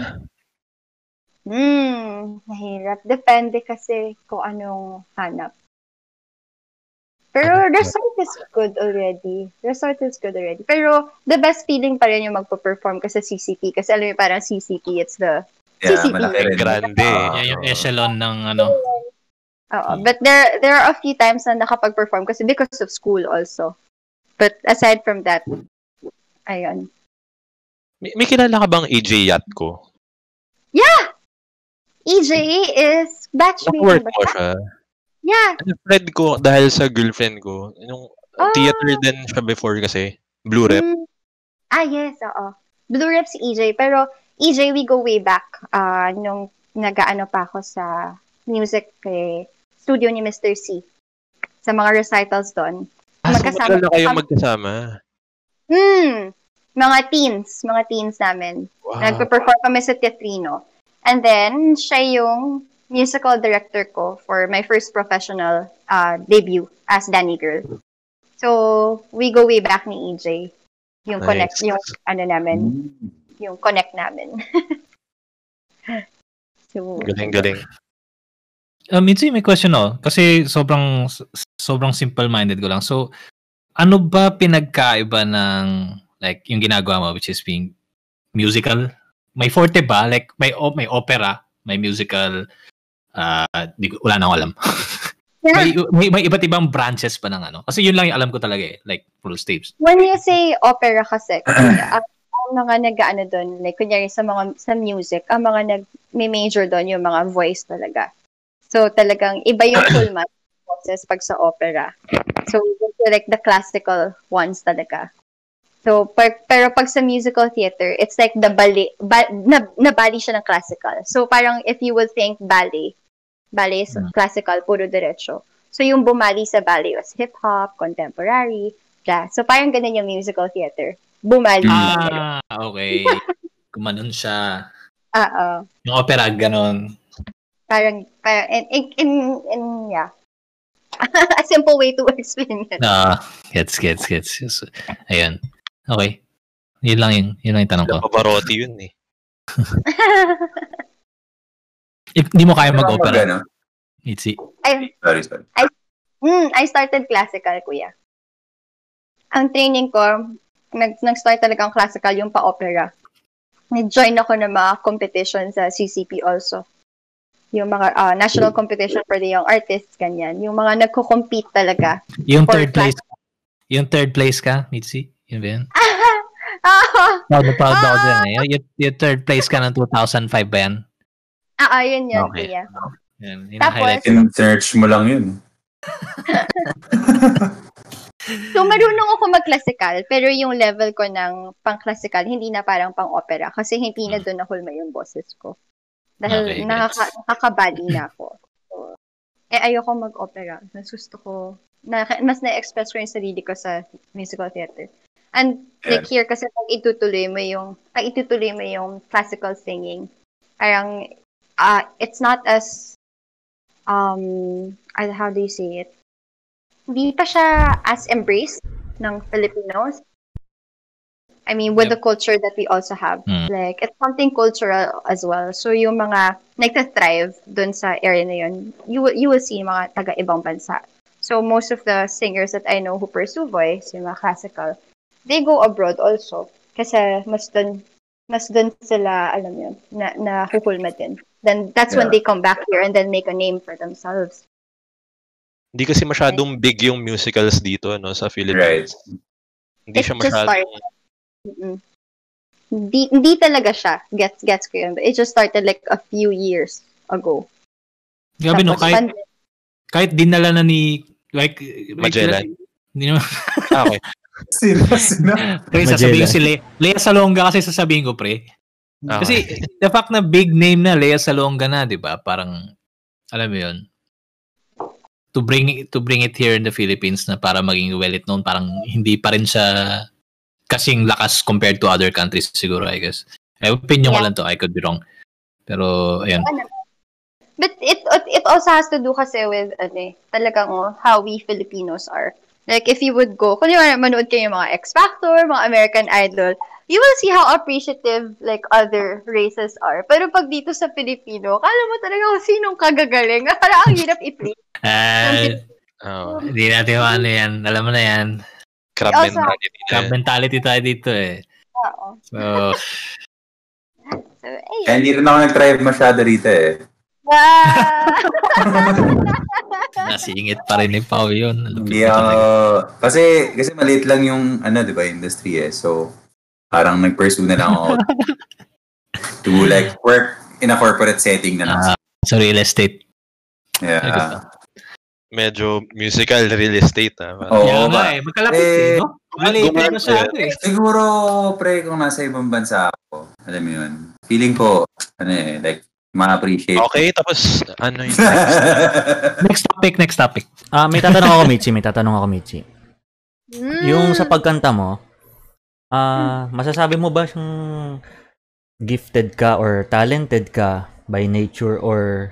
Hmm, mahirap. Depende kasi kung anong hanap. Pero resort is good already. Resort is good already. Pero the best feeling pa rin yung magpo-perform ka sa CCP. Kasi alam mo parang CCP, it's the... Yeah, CCP. malaki rin. Grande. Ah, Yan yung echelon ng ano. Oo. But there there are a few times na nakapag-perform kasi because of school also. But aside from that, ayun. May, may kilala ka bang AJ Yatko? EJ E is batchmate. Ba mo siya? Yeah. Ano, friend ko, dahil sa girlfriend ko, yung Ah. theater din siya before kasi, Blue Rep. Mm. Ah, yes, oo. Blue Rep si EJ. Pero EJ, we go way back. ah nung nag-ano pa ako sa music eh, studio ni Mr. C. Sa mga recitals doon. Ah, so Magkasama. matagal na kayo magkasama. Hmm. Mga teens. Mga teens namin. Wow. Nagpe-perform kami sa Teatrino. And then, siya yung musical director ko for my first professional uh, debut as Danny Girl. So, we go way back ni EJ. Yung Nice. connect, yung ano namin, Mm. yung connect namin. <laughs> so, Galing-galing. Uh, Mitzi, may question oh. Kasi sobrang sobrang simple-minded ko lang. So, ano ba pinagkaiba ng like yung ginagawa mo which is being musical may forte ba? Like, may, o- may opera, may musical, ah, di wala na alam. <laughs> may, may, may iba't ibang branches pa ng ano. Kasi yun lang yung alam ko talaga eh. Like, full staves. When you say opera kasi, uh, <clears throat> ang mga nag-ano doon, like kunyari sa mga sa music, ang mga nag may major doon yung mga voice talaga. So talagang iba yung <coughs> full match boses pag sa opera. So like the classical ones talaga. So per, pero pag sa musical theater, it's like the ballet, ba, na, nabali siya ng classical. So parang if you would think ballet, ballet is Hmm. classical, puro diretso. So yung bumali sa ballet was hip-hop, contemporary, jazz. So parang ganun yung musical theater. Bumali. Ah, okay. <laughs> Kumanon siya. Oo. Yung opera, ganon. Parang, parang, in, in, in, in yeah. <laughs> A simple way to <laughs> explain it. Ah, gets, gets, gets. Yes. Ayun. Okay. Yun lang yun. Yun lang yung tanong ko. Pavarotti yun eh. <laughs> If, hindi mo kaya mag-opera. mag- ano? Itzy. I, Sorry, sorry. mm, I started classical, kuya. Ang training ko, nag, nag-start talagang classical yung pa-opera. Nag-join ako ng mga competition sa CCP also. Yung mga ah, national competition for the young artists, ganyan. Yung mga nagko-compete talaga. Yung For third place. Yung third place ka, Mitzi? Yun ba yun? <laughs> Ah, Proud na proud ako dyan eh. Yung, yung third place ka ng 2005 ba yan? ah, yun yun, Okay. kuya. Yan, yun Tapos, highlight. In search mo lang yun. <laughs> So, marunong ako mag-classical, pero yung level ko ng pang-classical, hindi na parang pang-opera. Kasi hindi na doon nahulma yung boses ko. Dahil Okay, nakaka- nakakabali na ako. So, eh, ayoko mag-opera. Mas gusto ko, na, mas na-express ko yung sarili ko sa musical theater. And like here, kasi pag itutuloy mo yung, pag itutuloy mo yung classical singing, parang, uh, it's not as, um, uh, how do you say it? Hindi pa siya as embraced ng Filipinos. I mean, with Yep. the culture that we also have. Mm. Like, it's something cultural as well. So, yung mga nagtathrive dun sa area na yun, you, you will see mga taga-ibang bansa. So, most of the singers that I know who pursue voice, yung mga classical, they go abroad also. Kasi mas dun, mas dun sila, alam yun, na, na huhulma din. Then, that's when Yeah. they come back here and then make a name for themselves. Hindi kasi masyadong big yung musicals dito no sa Philippines. Hindi It siya just masyadong started. Mm-mm. Hindi, hindi talaga siya. Gets, gets ko yun. But it just started like a few years ago. Grabe no, kahit, pan- kahit dinala na ni, like, Magellan. Hindi naman. Ah, okay. <laughs> Sino? Sino? Pre, Magellan. sasabihin ko si Le- Lea Salonga kasi sasabihin ko, pre. Ah, Kasi okay. the fact na big name na Lea Salonga na, 'di ba? Parang alam mo 'yun. To bring it, to bring it here in the Philippines na para maging well known, parang hindi pa rin siya kasing lakas compared to other countries siguro, I guess. Eh, opinion ko Yeah. lang to, I could be wrong. Pero ayun. But it it also has to do kasi with ano eh, talagang oh, how we Filipinos are. Like if you would go, kung yung manood kayo ng mga X Factor, mga American Idol, you will see how appreciative like other races are. Pero pag dito sa Filipino, kala mo talaga kung sinong kagagaling. <laughs> Parang ang hirap i-please. <laughs> Ah, Oh, hindi natin ano yan. Alam mo na yan. Crab Also- mentality na Club yan. mentality tayo dito eh. Oo. So, So, ayun. Eh, hindi rin ako nag-drive masyado rito eh. Wow! <laughs> nasingit pa rin ni Pao yun. Hindi ako, kasi, kasi maliit lang yung, ano, di ba, industry eh. So, parang nag-pursue na lang ako to like work in a corporate setting na lang. Ah, sa real estate. yeah. Medyo musical real estate. Ah. Oo, nga ba? eh. Magkalapit Eh, eh, no? Maliit gumawa- na masyado eh. Siguro, pre, kung nasa ibang bansa ako, alam mo yun, feeling ko, ano eh, like, ma-appreciate. Okay, tapos ano yun? <laughs> Next topic, next topic. Ah, may tatanong ako, Michi. May tatanong ako, Michi. Mm. Yung sa pagkanta mo, ah, masasabi mo ba siyang gifted ka or talented ka by nature or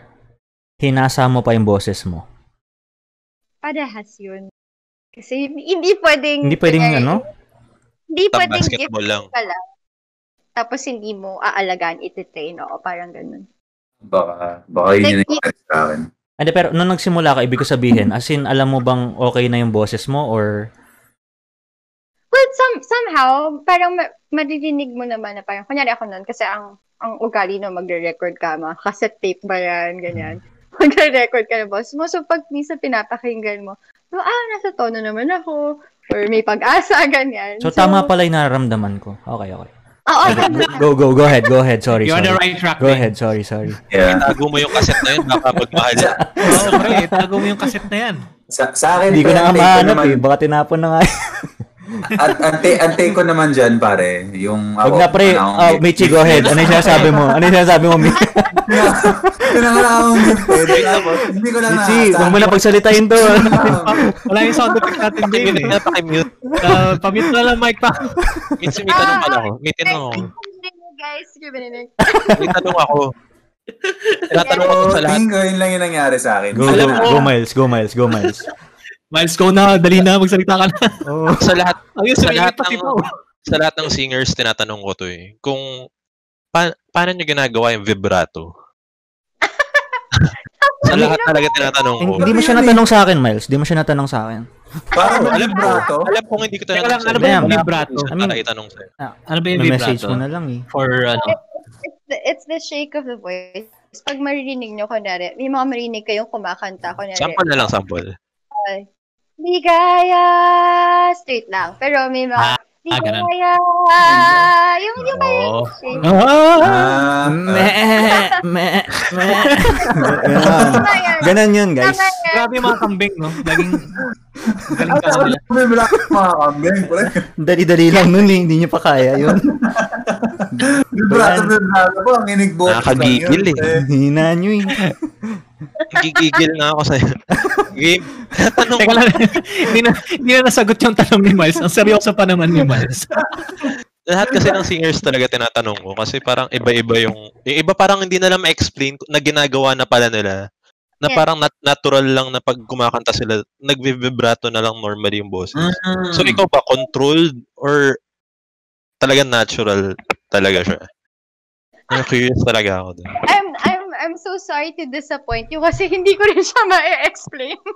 hinasa mo pa yung boses mo? Parehas yun. Kasi hindi pwedeng... Hindi pwedeng kunyari, ano? Hindi pwedeng gift basketball lang. ka lang. Tapos hindi mo aalagaan, ititrain o parang ganun. baka, baka yun yung Like, nag sa akin. Hindi, pero nung nagsimula ka, ibig ko sabihin, as in, alam mo bang okay na yung boses mo or Well, some, somehow, parang ma- maririnig mo naman na parang, kunyari ako nun, kasi ang ang ugali na magre-record ka, mga cassette tape ba yan, ganyan. Magre-record ka na boss mo. So, pag minsan pinapakinggan mo, so, ah, nasa tono naman ako, or may pag-asa, <laughs> ganyan. So, tama pala yung nararamdaman ko. Okay, okay. Oo, tama. Go, go, go ahead, go ahead. Sorry, You're on the sorry. right track. Go Ding. ahead, sorry, sorry. Yeah. Tago mo yung cassette na yun, baka magmahal. <laughs> Oo, pre. Tago mo yung cassette na yan. Sa, sa akin, Hindi ko na nga mahanap eh. Baka tinapon na nga. At ang take ko naman dyan, pare, yung Huwag na pre. ano, Oh, Michi, go ahead. Ano yung sinasabi mo? Ano yung sinasabi mo, Michi? <laughs> Pinangalaan akong Hindi ko lang Michi, huwag mo na pagsalitain to. Wala yung sound effect natin din Minute eh. na pakimute. Uh, pamute na lang mic pa. Minsan may tanong pala ako. May tanong ako. guys, Ruben May tanong ako. Tinatanong ako sa lahat. Bingo, yun lang yung nangyari sa akin. Go, go, go, Miles. Go, Miles. Go, Miles. Miles, go na. Dali na. Magsalita ka na. Oh. Sa lahat, Ang yung sa lahat ng, sa lahat ng singers, tinatanong ko to eh. Kung, pa, paano nyo ginagawa yung vibrato? <laughs> sa lahat talaga tinatanong ko. Hindi mo siya natanong sa akin, Miles. Hindi mo siya natanong sa akin. Parang alam ko, vibrato. alam kong hindi ko tinatanong lang, ano ba yung vibrato? I mean- itanong sa'yo. Ano ba yung May message vibrato? mo na lang eh. For ano? It's the, it's the shake of the voice. Pag maririnig nyo, kunwari, may mga marinig kayong kumakanta, kunwari, Sample na lang, sample. Ligaya! Straight lang. Pero may mga, ah, ganun. Ligaya! Yung, yung may Oo. shake. Ah! Ah, Me, me, me. Ganon. Tama yan. Ganon yun, guys. Grabe yung mga kambing, no? Laging galing ka nila. may vibrato mga kambing. pre. Dali-dali lang nun eh. Hindi niyo pa kaya yun. Vibrato, vibrato po. Ang inig boses lang Nakakagigil yun, eh. Hina nyo eh. Gigigil na ako sa'yo. Game. Tanong Teka lang, hindi na, hindi na nasagot yung tanong ni Miles. Ang seryoso pa naman ni Miles. lahat kasi ng singers talaga tinatanong ko kasi parang iba-iba yung yung iba parang hindi na lang ma-explain na ginagawa na pala nila na Yeah. parang nat- natural lang na pag kumakanta sila nagvi-vibrato na lang normally yung boses. Mm. So ikaw ba controlled or talaga natural talaga siya? I'm curious talaga ako dun. I'm, I'm, I'm so sorry to disappoint you kasi hindi ko rin siya ma-explain. <laughs>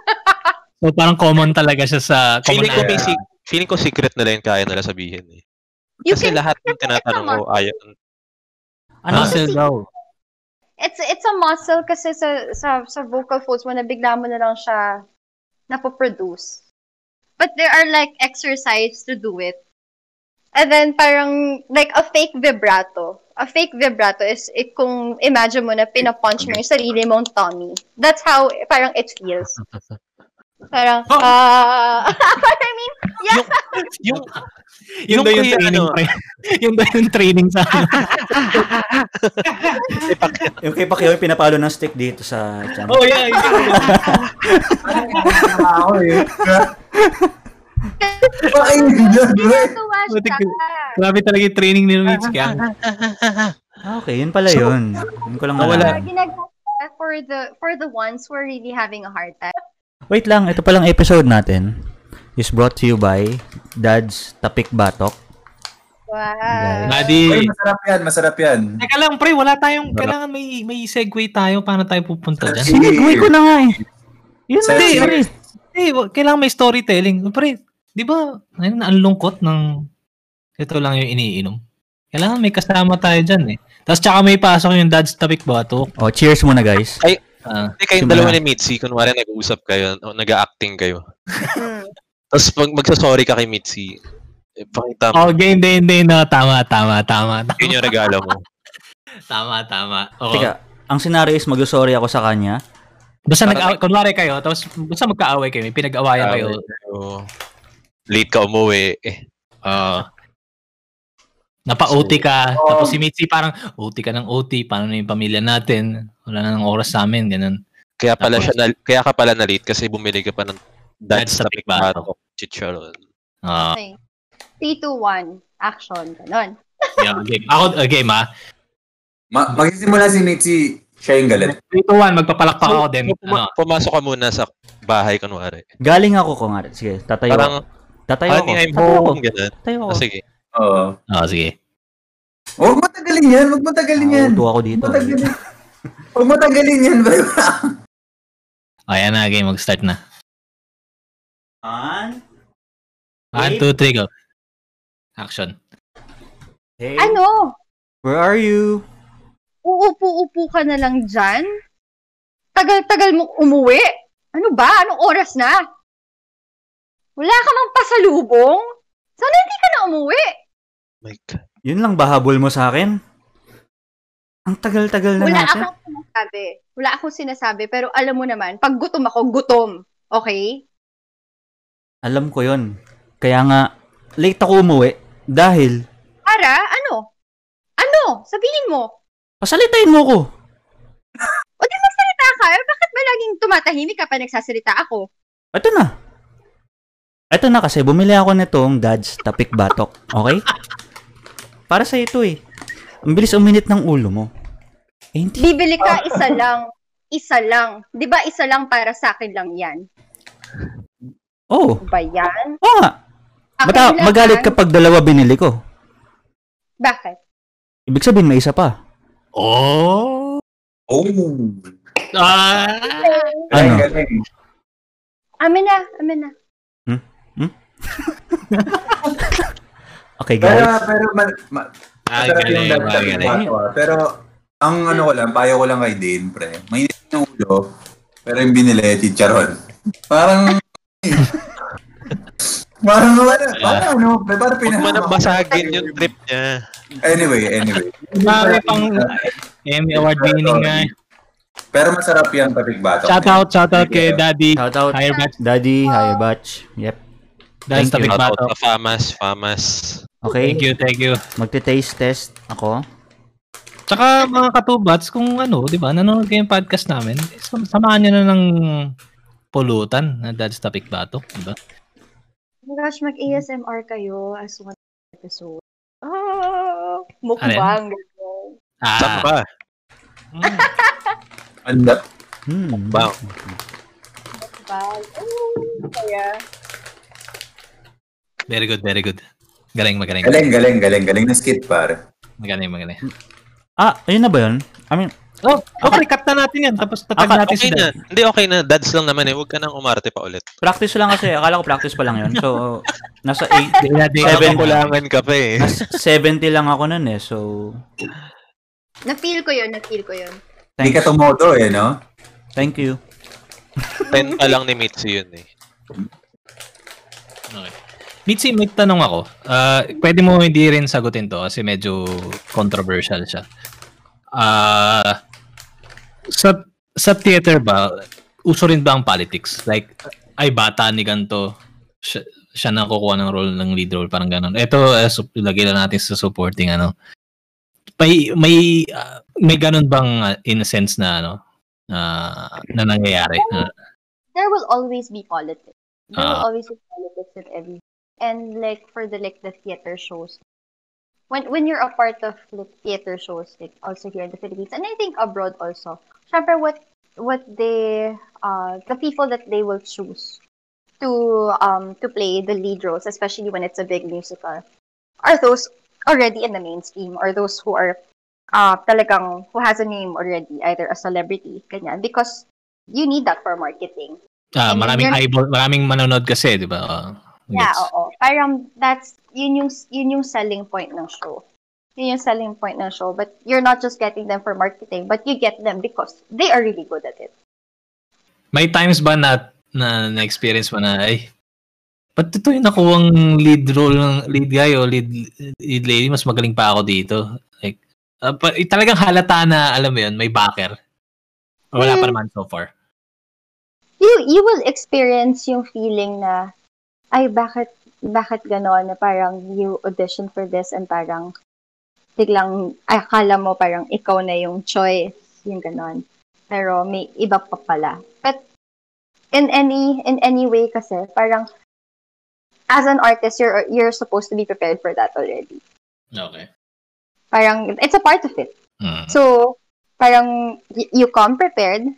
So parang common talaga siya sa common Feeling ko may si- feeling ko secret nila yung kaya nila sabihin eh. You Kasi can, lahat ng tinatanong ko ayaw. Ano? Muscle daw. it's, it's a muscle kasi sa, sa, sa vocal folds mo na bigla mo na lang siya napoproduce. But there are like exercise to do it. And then parang like a fake vibrato. A fake vibrato is it, kung imagine mo na pinapunch mo yung sarili mong tummy. That's how parang it feels. Parang, Oh. ah, <laughs> I mean, yeah. Yung Yung daw yung kuya, training, ano. <laughs> Yung daw yung training sa Yung kay Pacquiao yung pinapalo ng stick dito sa channel. Oh, yeah. Yung, <laughs> eh. Pakinggan ko- grabe talaga yung training ni Mitch. Kaya, Ah, okay, yun pala yun. Yun ko lang wala. For the for the ones who are really having a hard time. Wait lang, ito palang episode natin is brought to you by Dad's Tapik Batok. Wow. Ay, Nadi. masarap yan, masarap yan. Teka lang, pre. Wala tayong, kailangan may, may segue tayo. Paano tayo pupunta dyan? Sige. Sinigway ko na nga eh. Yun na, Sige. pre. Hindi, kailangan may storytelling. Pre, di ba, ayun, ang lungkot ng ito lang yung iniinom. Kailangan may kasama tayo dyan eh. Tapos tsaka may pasok yung dad's topic bato. Oh, cheers muna guys. Ah, Hindi kayong Simula. dalawa ni Mitzi, kunwari nag-uusap kayo, o nag-acting kayo. <laughs> Tapos pag magsasorry ka kay Mitzi, eh, pakita mo, oh, game, hindi, hindi, no. Tama, tama, tama. Tama, yun yung regalo mo. <laughs> tama. tama. Oo. Teka, ang scenario is mag-sorry ako sa kanya. Basta Parang nag kunwari kayo, tapos basta magkaaway kayo, may pinag-awayan kayo. So, late ka umuwi. Eh, Ah. Napa-OT ka, tapos si Mitzi parang OT ka ng OT, paano na yung pamilya natin? Wala na ng oras sa amin, ganun. kaya pala Tapos- siya na, kaya ka pala na late kasi bumili ka pa ng Tapik tapik Batok. batok chicharon. Ah, Okay. 3, 2, 1. Action. Ganon. <laughs> yeah, game. Ako, uh, game ah. Ma magsisimula si Mitzi, siya yung galit. 3 to 1, magpapalakpak ako din. So, puma- Ano? pumasok ka muna sa bahay, kunwari. Galing ako ko nga. Sige, tatayo ako. Tatayo ako. honey, I'm Tatayo ako. home, ganun. Tatayo ako. Ah, sige. Oo. Oh, sige. Huwag matagalin yan, huwag matagalin yan. Auto ako dito. Huwag matagalin. Huwag matagalin yan. <laughs> Ayan na, game. Mag-start na. One. 1, 2, 3, go. Action. Hey, Ano? where are you? uupo-upo ka na lang dyan? Tagal-tagal mong umuwi? Ano ba? Anong oras na? Wala ka mang pasalubong? Sana hindi ka na umuwi. My God. Yun lang ba habol mo sa akin? Ang tagal-tagal na Wala natin. akong sinasabi. Wala akong sinasabi. Pero alam mo naman, pag gutom ako, gutom. Okay? Alam ko yon. Kaya nga, late ako umuwi dahil Para, ano? Ano? Sabihin mo. pasalitain mo ko. O di magsalita ka. Eh, bakit ba laging tumatahimik kapag nagsasalita ako? Ito na. Ito na kasi, bumili ako nitong Dad's Tapik Batok. Okay? Para sa ito eh. Ang bilis uminit ng ulo mo. Eh, hindi. Bibili ka isa lang. Isa lang. Di ba isa lang para sa akin lang yan? Oh, Ba yan? oo nga. Akin Bata, magalit kapag dalawa binili ko. Bakit? Ibig sabihin, may isa pa. Oh! Oh. Ah! Ano? Amin na. Amin na. <laughs> Okay, Pero, guys. pero, ma, ma, Ay, masarap galing, yung dagdag galing. ah. Pero, ang ano ko lang, payo ko lang kay Dane, pre. Mainit ng ulo, pero yung binili, chicharon. Parang, <laughs> parang wala, parang ano, pre, parang Huwag mo pinahama ko. basagin yung trip niya. Anyway, anyway. Marami pang Emmy Award winning nga. Pero masarap yung tapik bato. Shout out, shout out kay Daddy. Shout out. Higher batch. Daddy, hi batch. Yep. Daddy Thank you. Bato. Famas, Famas. Okay. Thank you, thank you. Magte-taste test ako. Tsaka mga katubats, kung ano, di ba, nanonood kayo yung podcast namin, sam- samahan nyo na ng pulutan na Dad's Tapik Bato. Di ba? Oh my gosh, mag-ASMR kayo as one episode. Oh, Ano mukbang. Saan Ah, ba? mm, Anda. Hmm. Bang. Mukbang. Oh, kaya. Very good, very good. Galing, magaling. Galing, galing, galing, galing na skit, pare. Magaling, magaling. Ah, ayun na ba yun? I mean, Oh, okay, cut na natin yan. Tapos tatag Aka- natin si Okay na. Dad. Hindi, okay na. Dads lang naman eh. Huwag ka nang umarte pa ulit. practice lang kasi. Akala ko practice pa lang yun. So, nasa 8, Di na, di Seven. na. Kulangan ka pa eh. nasa 70 lang ako nun eh. So, Na-feel ko yun, na-feel ko yun. Hindi ka tumodo eh, no? Thank you. 10 pa lang ni Mitsu yun eh. Okay. Mitzi, may tanong ako. Ah, pwede mo hindi rin sagutin to kasi medyo controversial siya. Ah, sa sa theater ba, uso rin ba ang politics? Like, ay bata ni ganto, siya, siya na kukuha ng role ng lead role, parang ganun. Ito, uh, sup- lagay lang natin sa supporting, ano. May, may, ah, may ganun bang ah, in a sense na, ano, na, na nangyayari? Na, There will always be politics. There will Ah. always be politics in every and like for the like the theater shows. When when you're a part of like theater shows, like also here in the Philippines and I think abroad also. Syempre what what they uh the people that they will choose to um to play the lead roles, especially when it's a big musical, are those already in the mainstream or those who are uh talagang who has a name already, either a celebrity, ganyan, because you need that for marketing. ah, And maraming eyeball, maraming manonood kasi, di ba? Ah, Yeah, gets. oo. Parang that's yun yung yun yung selling point ng show. Yun yung selling point ng show. But you're not just getting them for marketing, but you get them because they are really good at it. May times ba na na na-experience mo na, ay, ba't ito yung nakuwang lead role ng lead guy o lead, lead lady, mas magaling pa ako dito. Like, ah, pa, eh, talagang halata na, alam mo yun, may backer. Wala pa Hmm. naman so far. You you will experience yung feeling na ay bakit bakit ganon na parang you audition for this and parang biglang ay, akala mo parang ikaw na yung choice, yung ganon. Pero may iba pa pala. But in any in any way kasi parang as an artist you're you're supposed to be prepared for that already. Okay. Parang it's a part of it. Hmm. So, parang y- you come prepared,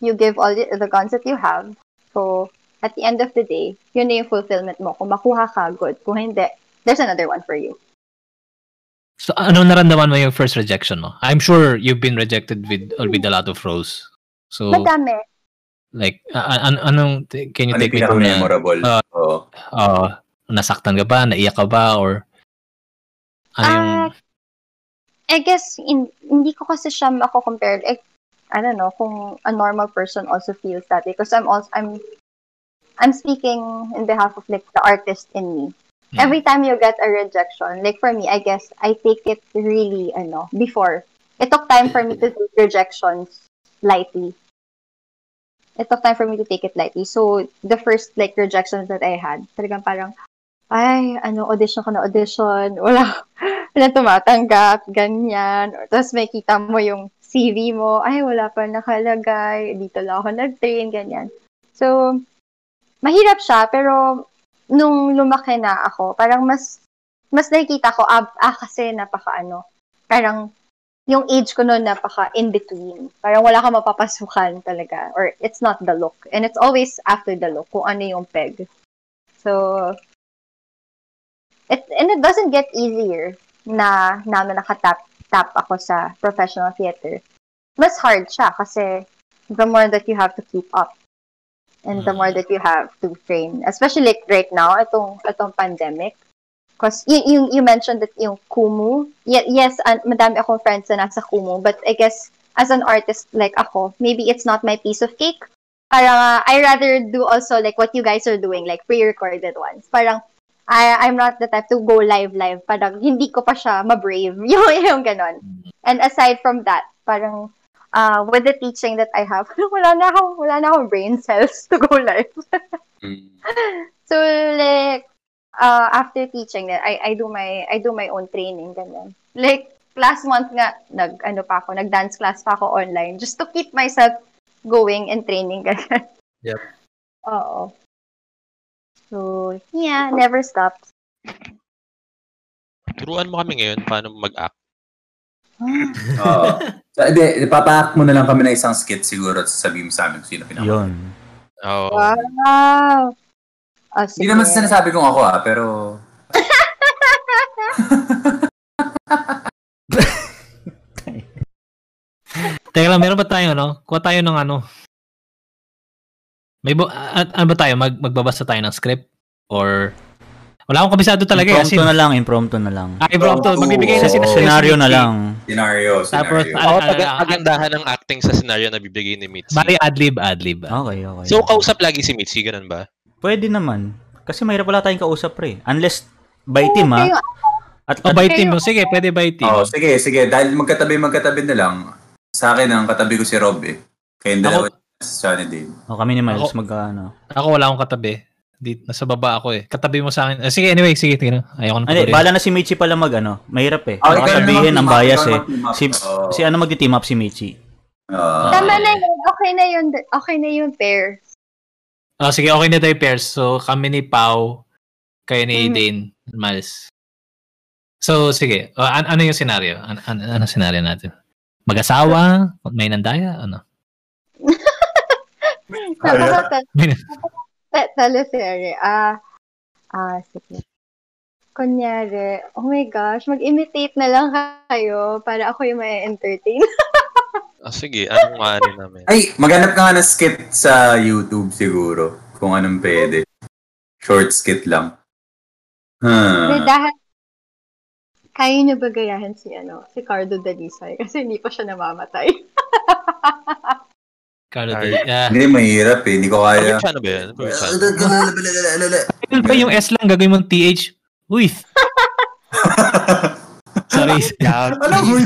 you give all the, the guns that you have. So, at the end of the day, yun na yung fulfillment mo. Kung makuha ka, good. Kung hindi, there's another one for you. So, ano naramdaman mo yung first rejection mo? I'm sure you've been rejected with with a lot of roles. So, Madami. like, an- anong, can you Ano take me through na? Ah. Oo. uh, nasaktan ka ba? Naiyak ka ba? Or, ano yung, Ah, I guess, in, hindi ko kasi siya mako-compare. Eh, I don't know, kung a normal person also feels that way. Because I'm also, I'm, I'm speaking in behalf of like the artist in me. Mm. Every time you get a rejection, like for me, I guess I take it really, ano, before. It took time for me to take rejections lightly. It took time for me to take it lightly. So, the first, like, rejections that I had, talagang parang, ay, ano, audition ka na audition, <laughs> wala, wala tumatanggap, ganyan. Tapos may kita mo yung CV mo, ay, wala pa nakalagay, dito lang ako nag-train, ganyan. So, mahirap siya, pero nung lumaki na ako, parang mas, mas nakikita ko, ah, ah kasi napaka ano, parang yung age ko noon napaka in between. Parang wala ka mapapasukan talaga or it's not the look. And it's always after the look kung ano yung peg. So it and it doesn't get easier na na nakatap tap ako sa professional theater. Mas hard siya kasi the more that you have to keep up and the more that you have to train. Especially like right now, itong itong pandemic, Because you, you, you mentioned that yung Kumu, y- yes, uh, madami akong friends na nasa Kumu, but I guess as an artist like ako, maybe it's not my piece of cake. Parang uh, I rather do also like what you guys are doing, like pre-recorded ones. Parang I, I'm not the type to go live live. Parang hindi ko pa siya ma-brave. <laughs> yung, yung ganon. And aside from that, parang uh, with the teaching that I have, <laughs> wala na akong, wala na akong brain cells to go live. Mm. <laughs> So like uh, after teaching that I I do my I do my own training ganyan. Like last month nga nag ano pa ako, nag dance class pa ako online just to keep myself going and training <laughs> ganyan. Yep. Oo. So, yeah, never stops. Turuan mo kami ngayon paano mag-act. Oo. So, Hindi, papaak mo na lang kami ng isang skit siguro at sasabihin mo sa amin kung sino pinaka. Yun. Oo. Wow. Oh, Hindi naman sinasabi kong ako ah, pero <laughs> Teka lang, meron ba tayo, no? Kuha tayo ng ano. May bu- at, ano ba tayo? Mag, magbabasa tayo ng script? Or... Wala akong kabisado talaga. eh, Impromptu in- na lang, impromptu na lang. Ah, impromptu. Impromptu. Magbibigay na sila. Oo. Senaryo na lang. scenario, Tapos, scenario. ah, Oo, ah, pag- ah, pagandahan ng acting sa scenario na bibigay ni Mitzi. Bali, adlib, adlib. Okay, okay. So, kausap lagi si Mitzi, ganun ba? Pwede naman. Kasi mahirap wala tayong kausap pre. Unless by team ha. Kayo- At, O, at by team. Sige, pwede by team. Oh, sige, sige. Dahil magkatabi, magkatabi na lang. Sa akin, ang katabi ko si Rob eh. Kayong dalawa, si Johnny Dave. oh, kami ni Miles Ako- mag ano. Ako wala akong katabi. Di, nasa baba ako eh. Katabi mo sa akin. Ah, sige, anyway, sige, tingnan. Ayoko na tuloy. bala na si Michi pala mag ano. Mahirap eh. Oh, Baka ikaw na sabihin ang bias eh. Si, Oo. si ano magti-team up si Michi. Oo. Tama na yun. Okay na yun. Okay na yun, pair. Ah, sige, okay na tayo pairs. So, kami ni Pau, kayo ni Mhm. Dane, Miles. So, sige. Ah, an- ano yung scenario? An- an- ano scenario natin? Mag-asawa? May nandaya? Ano? <laughs> Napaka <laughs> Te- <laughs> teleserye. Ah, ah, sige. Kunyari, oh my gosh, mag-imitate na lang kayo para ako yung may entertain. <laughs> Ah, sige, anong ano namin? Ay, maghanap ka nga ng skit sa YouTube siguro. Kung anong pwede. Short skit lang. Hmm. dahil kaya niyo ba gayahin si, ano, si Cardo Dalisay? Kasi hindi pa siya namamatay. <laughs> Ay. Del- Ah, Hindi, mahirap eh. Hindi ko kaya. Probinsyano ba yun? Yun pa yung S lang, gagawin mong TH. Uy! <laughs> Sorry. Anong hoy?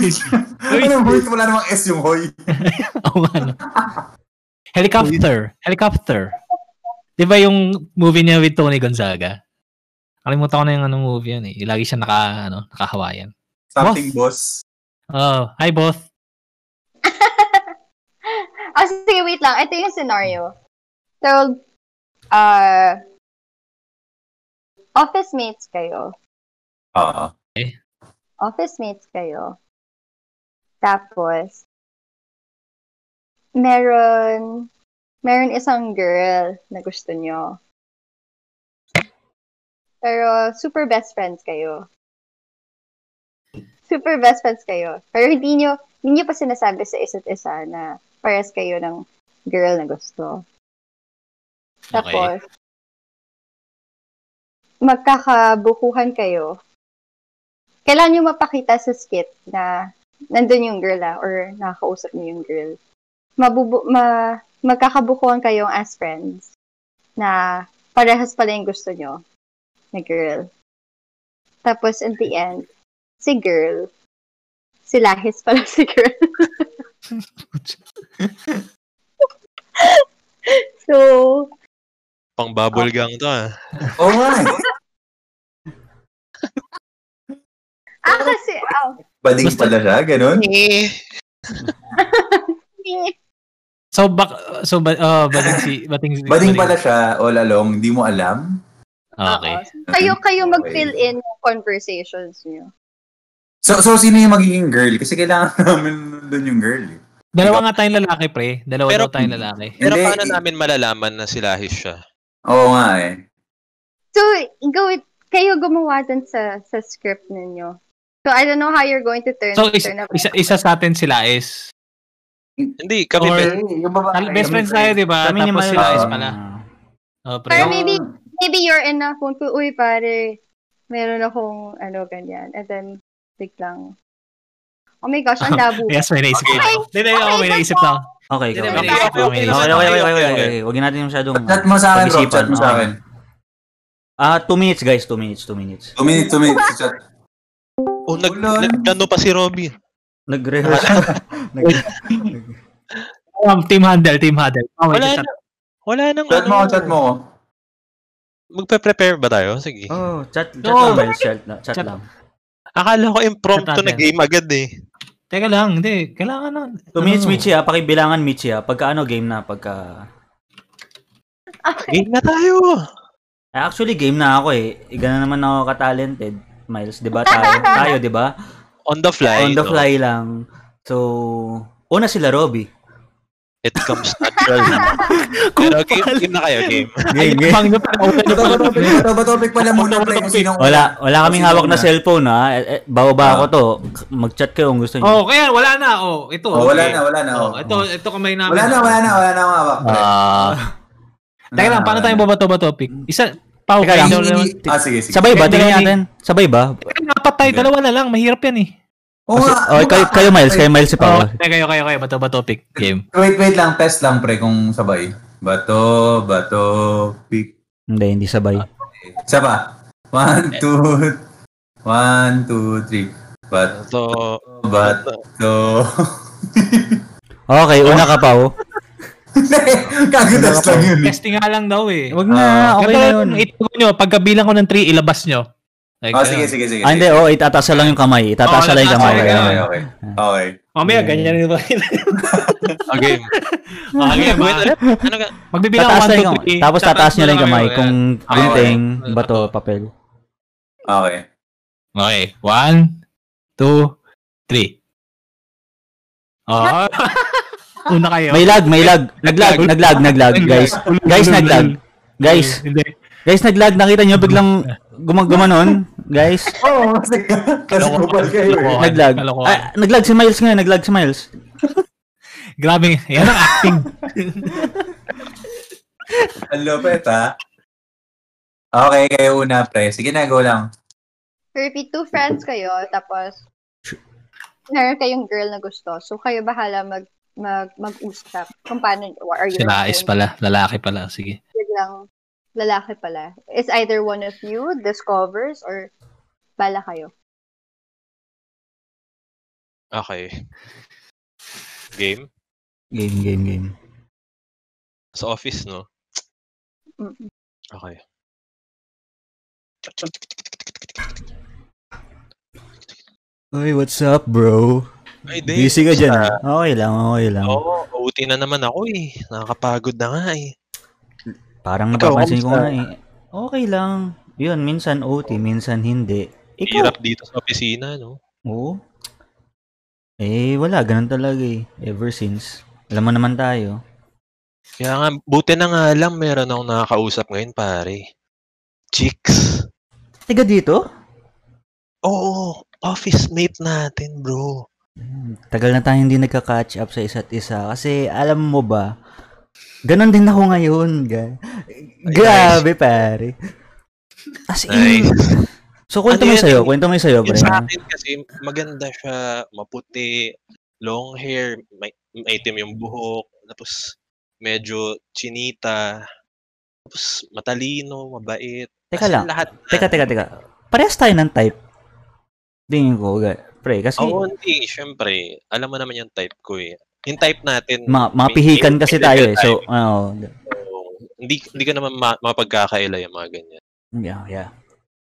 Anong hoy? Wala namang S yung hoy. <laughs> Oo nga, no. Helicopter. Helicopter. Di ba yung movie niya with Tony Gonzaga? Kalimutan ko na yung ano movie yan eh. Lagi siya naka, ano, naka-Hawaiian. Something boss. Oh, hi both. <laughs> oh, sige, wait lang. Ito yung scenario. So, uh, office mates kayo. Oo. office mates kayo. Tapos, meron, meron isang girl na gusto nyo. Pero, super best friends kayo. Super best friends kayo. Pero hindi nyo, hindi nyo pa sinasabi sa isa't isa na pares kayo ng girl na gusto. Tapos, magkakabukuhan kayo. kailangan nyo mapakita sa skit na nandun yung girl ah, or nakakausap niyo yung girl. Mabubu ma magkakabukuhan kayong as friends na parehas pala yung gusto nyo na girl. Tapos, in the end, si girl, si Lahis pala si girl. <laughs> <laughs> so, Pang bubble gang to ah. <laughs> Oo nga eh. ah, kasi, oh, Bading pala siya, ganun. <laughs> Eh. So, bak, so, ba, oh, bating si, bating si, Bading pala siya all along, hindi mo alam. Okay. oo. Kayo, kayo Okay. mag-fill in yung conversations nyo. So, so sino yung magiging girl? Kasi kailangan <laughs> namin doon yung girl eh. Dalawa nga tayong lalaki, pre. Dalawa Pero- daw tayong lalaki. Pero Hindi, paano i- namin malalaman na sila his siya? Oo nga eh. So, go, kayo gumawa dun sa, sa script ninyo. So, I don't know how you're going to turn, So, isa, turn up. isa, isa sa atin sila is, Hindi, kami Or- bet. yung babae, tal- best friends tayo, di ba? Kami Tapos Miles. sila is Ah. pala. Oh, pre. Or maybe, maybe you're in a phone ko, uy, pare, meron akong, ano, ganyan. And then, biglang, oh my gosh, ang <laughs> labo. Yes, may naisip Okay. ako. Hindi, hindi, ako may naisip na ako. Okay, Hindi, okay. Okay, okay, okay, okay, okay, okay, okay, okay, okay. okay. Huwag natin masyadong... Chat mo sa akin, Rob. Chat mo sa Okay. akin. Ah, two minutes, guys. Two minutes, two minutes. Two minutes, two minutes. Chat. Oh, nag, nag, ano pa si Robby? Nag-rehearse. <laughs> <laughs> Nag- Um, team handle, team handle. Oh, Wala wait, na. Wala nang Chat mo ano. chat mo. Magpe-prepare ba tayo? Sige. oh, chat, chat lang, Miles. Chat, lang, chat Chat. lang. Akala ko impromptu na game agad eh. Teka lang, hindi. Kailangan na. Two minutes, ano, Michi, ah. Pakibilangan, Michi, ah. Pagka ano, game na. Pagka... <laughs> Game na tayo. Eh, Actually, game na ako eh. Iga na naman ako ka-talented. Miles, di ba? Tayo, <laughs> tayo di ba? On the fly. On the no? fly lang. So, una sila, Robby. It comes <laughs> natural. Pero game, game na kayo, game. Ay, bang nyo pa. Open nyo Bato pa. topic, bato ba topic pala muna, Wala, wala kaming hawak na cellphone, ha? Eh, eh, Bawa-ba ako to. Mag-chat kayo kung gusto niyo. Oh, kaya wala na. Oh, ito. Oh, wala na, wala na. Oh, Oh, ito, ito kamay namin. Wala na, wala na, wala na. Ah. <laughs> Teka lang, paano tayo babato ba topic? Isa, Pao, Teka lang. Ah, sige, sige. Sabay ba? Tingnan natin. Sabay ba? Apat tayo, dalawa na lang. Mahirap yan eh. Oo Kasi, nga, oh, oo kayo, kayo Miles, kayo Miles si Oh, Paul. teka, kayo, kayo, kayo. Bato ba topic? Game. Wait, wait lang. Test lang, pre, kung sabay. Bato, bato, pick. Hindi, hindi sabay. Isa pa. One, two, one, two, three. Bato, bato. <laughs> Okay, una ka pa, oh. Kagadas lang yun. eh. Testing nga lang daw eh. Wag na, okay na yun. Itugo nyo, pagkabilang ko ng 3, ilabas nyo. Like, Oh, ganun. sige, sige, sige. Ah, hindi, oh, itataas lang yung kamay. Itataas Oh, lang yung kamay. Okay, okay, okay. <laughs> Okay. Mamaya, ganyan rin ba? game. okay, Wait, ulit? Ano ka? magbibilang Tataas 1, lang 2, yung 3. Tapos tataas nyo lang yung kamay. Kung Okay. gunting, Okay. bato, papel. Okay. Okay, 1, 2, 3. Oh. Una kayo. May lag, may lag. Naglag, naglag, naglag, guys. Guys, naglag. Guys, guys, naglag. Nakita nyo biglang gumaganon. Guys, <laughs> Oo, kasi kasi kupal kayo. eh. Naglag. Kalokohan. Ah, naglag si Miles ngayon, naglag si Miles. <laughs> Grabe, yan ang acting. Ang lupit, ha? Okay, kayo una, pre. Sige na, go lang. Repeat, two friends kayo, tapos meron kayong girl na gusto. So, kayo bahala mag, mag, mag-usap kung paano, or are you Sila is pala, lalaki pala. Sige. Biglang lalaki pala. It's either one of you discovers or bala kayo. Okay. Game? Game, game, game. Sa office, no? Mm. Okay. Oy, what's up, bro? Ay, di. Busy ka dyan. ah? Okay lang, okay lang. Oo, OT na naman ako eh. Nakakapagod na nga eh. Parang Ikaw, napapansin ko nga eh. Okay lang. Yun, minsan OT, minsan hindi. Ikaw? Hirap dito sa opisina, no? Oo. Eh, wala. Ganun talaga eh. Ever since. Alam mo naman tayo. Kaya nga, buti na nga lang meron akong nakakausap ngayon, pare. Chicks. Tiga dito? Oo, office mate natin, bro. Hmm, Tagal na tayo hindi nagka-catch up sa isa't isa. Kasi alam mo ba, ganon din ako ngayon. Ga- Grabe, pare. As in, Nice. So, kwento Ano mo yan sa'yo. eh? Kwento mo sa'yo, pre. sa akin kasi, maganda siya, maputi, long hair, may, maitim yung buhok, tapos medyo chinita, tapos matalino, mabait. Teka lang. Lahat. Teka, teka, teka. Parehas tayo ng type. Tingin ko, pre. Kasi, Oo, hindi. Siyempre, alam mo naman yung type ko eh. Yung type natin, ma- mapihikan may- kasi may tayo eh. So, Oo. hindi, hindi ka naman ma- mapagkakaila yung mga ganyan. yeah, yeah.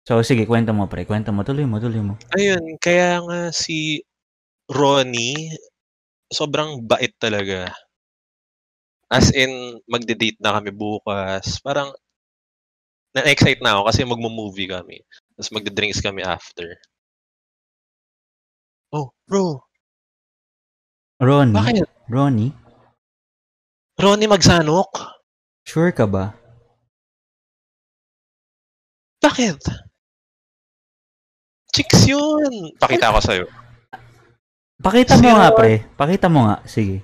So, sige, kwento mo, pre. Kwento mo. Tuloy mo, tuloy mo. Ayun, kaya nga si Ronnie, sobrang bait talaga. As in, magde-date na kami bukas. Parang, na-excite na ako kasi magmo-movie kami. Tapos magde-drinks kami after. Oh, bro, Ronnie? bakit? Ronnie? Ronnie magsanok? Sure ka ba? Bakit? Chicks yun! Pakita ko sa'yo. Pakita mo Si nga, pre. Pakita mo nga. Sige.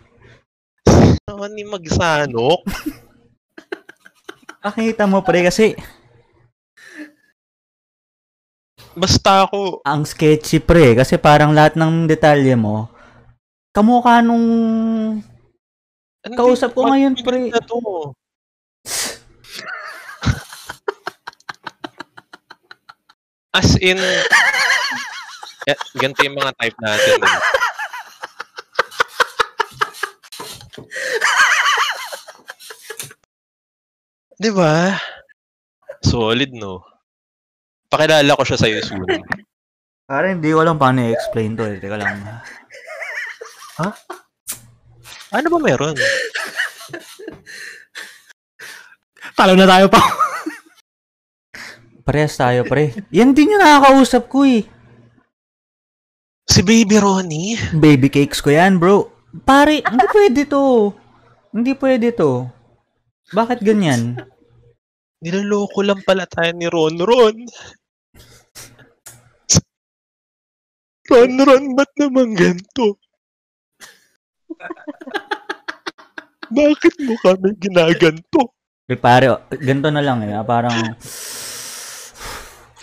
Ronnie magsanok? Pakita mo, pre. Kasi, Basta ako, ang sketchy, pre. Kasi parang lahat ng detalye mo, kamukha nung Hindi, Kausap ko ngayon, pre. maganda to. As in, eh, ganito yung mga type natin. Eh. Di ba? Solid, no? Pakilala ko siya sa'yo soon. Parang hindi ko alam paano i-explain to eh. Teka lang. Ano ba meron? Talo na tayo pa. Parehas tayo, pre. Yan din yung nakakausap ko eh. Si Baby Ronnie? Baby cakes ko yan, bro. Pare, hindi pwede to. Hindi pwede to. Bakit ganyan? Niloloko lang pala tayo ni Ron Ron. Ron Ron, ba't naman ganito? Bakit mo kami ginaganto? Eh, pare, ganito na lang eh. ah, Parang,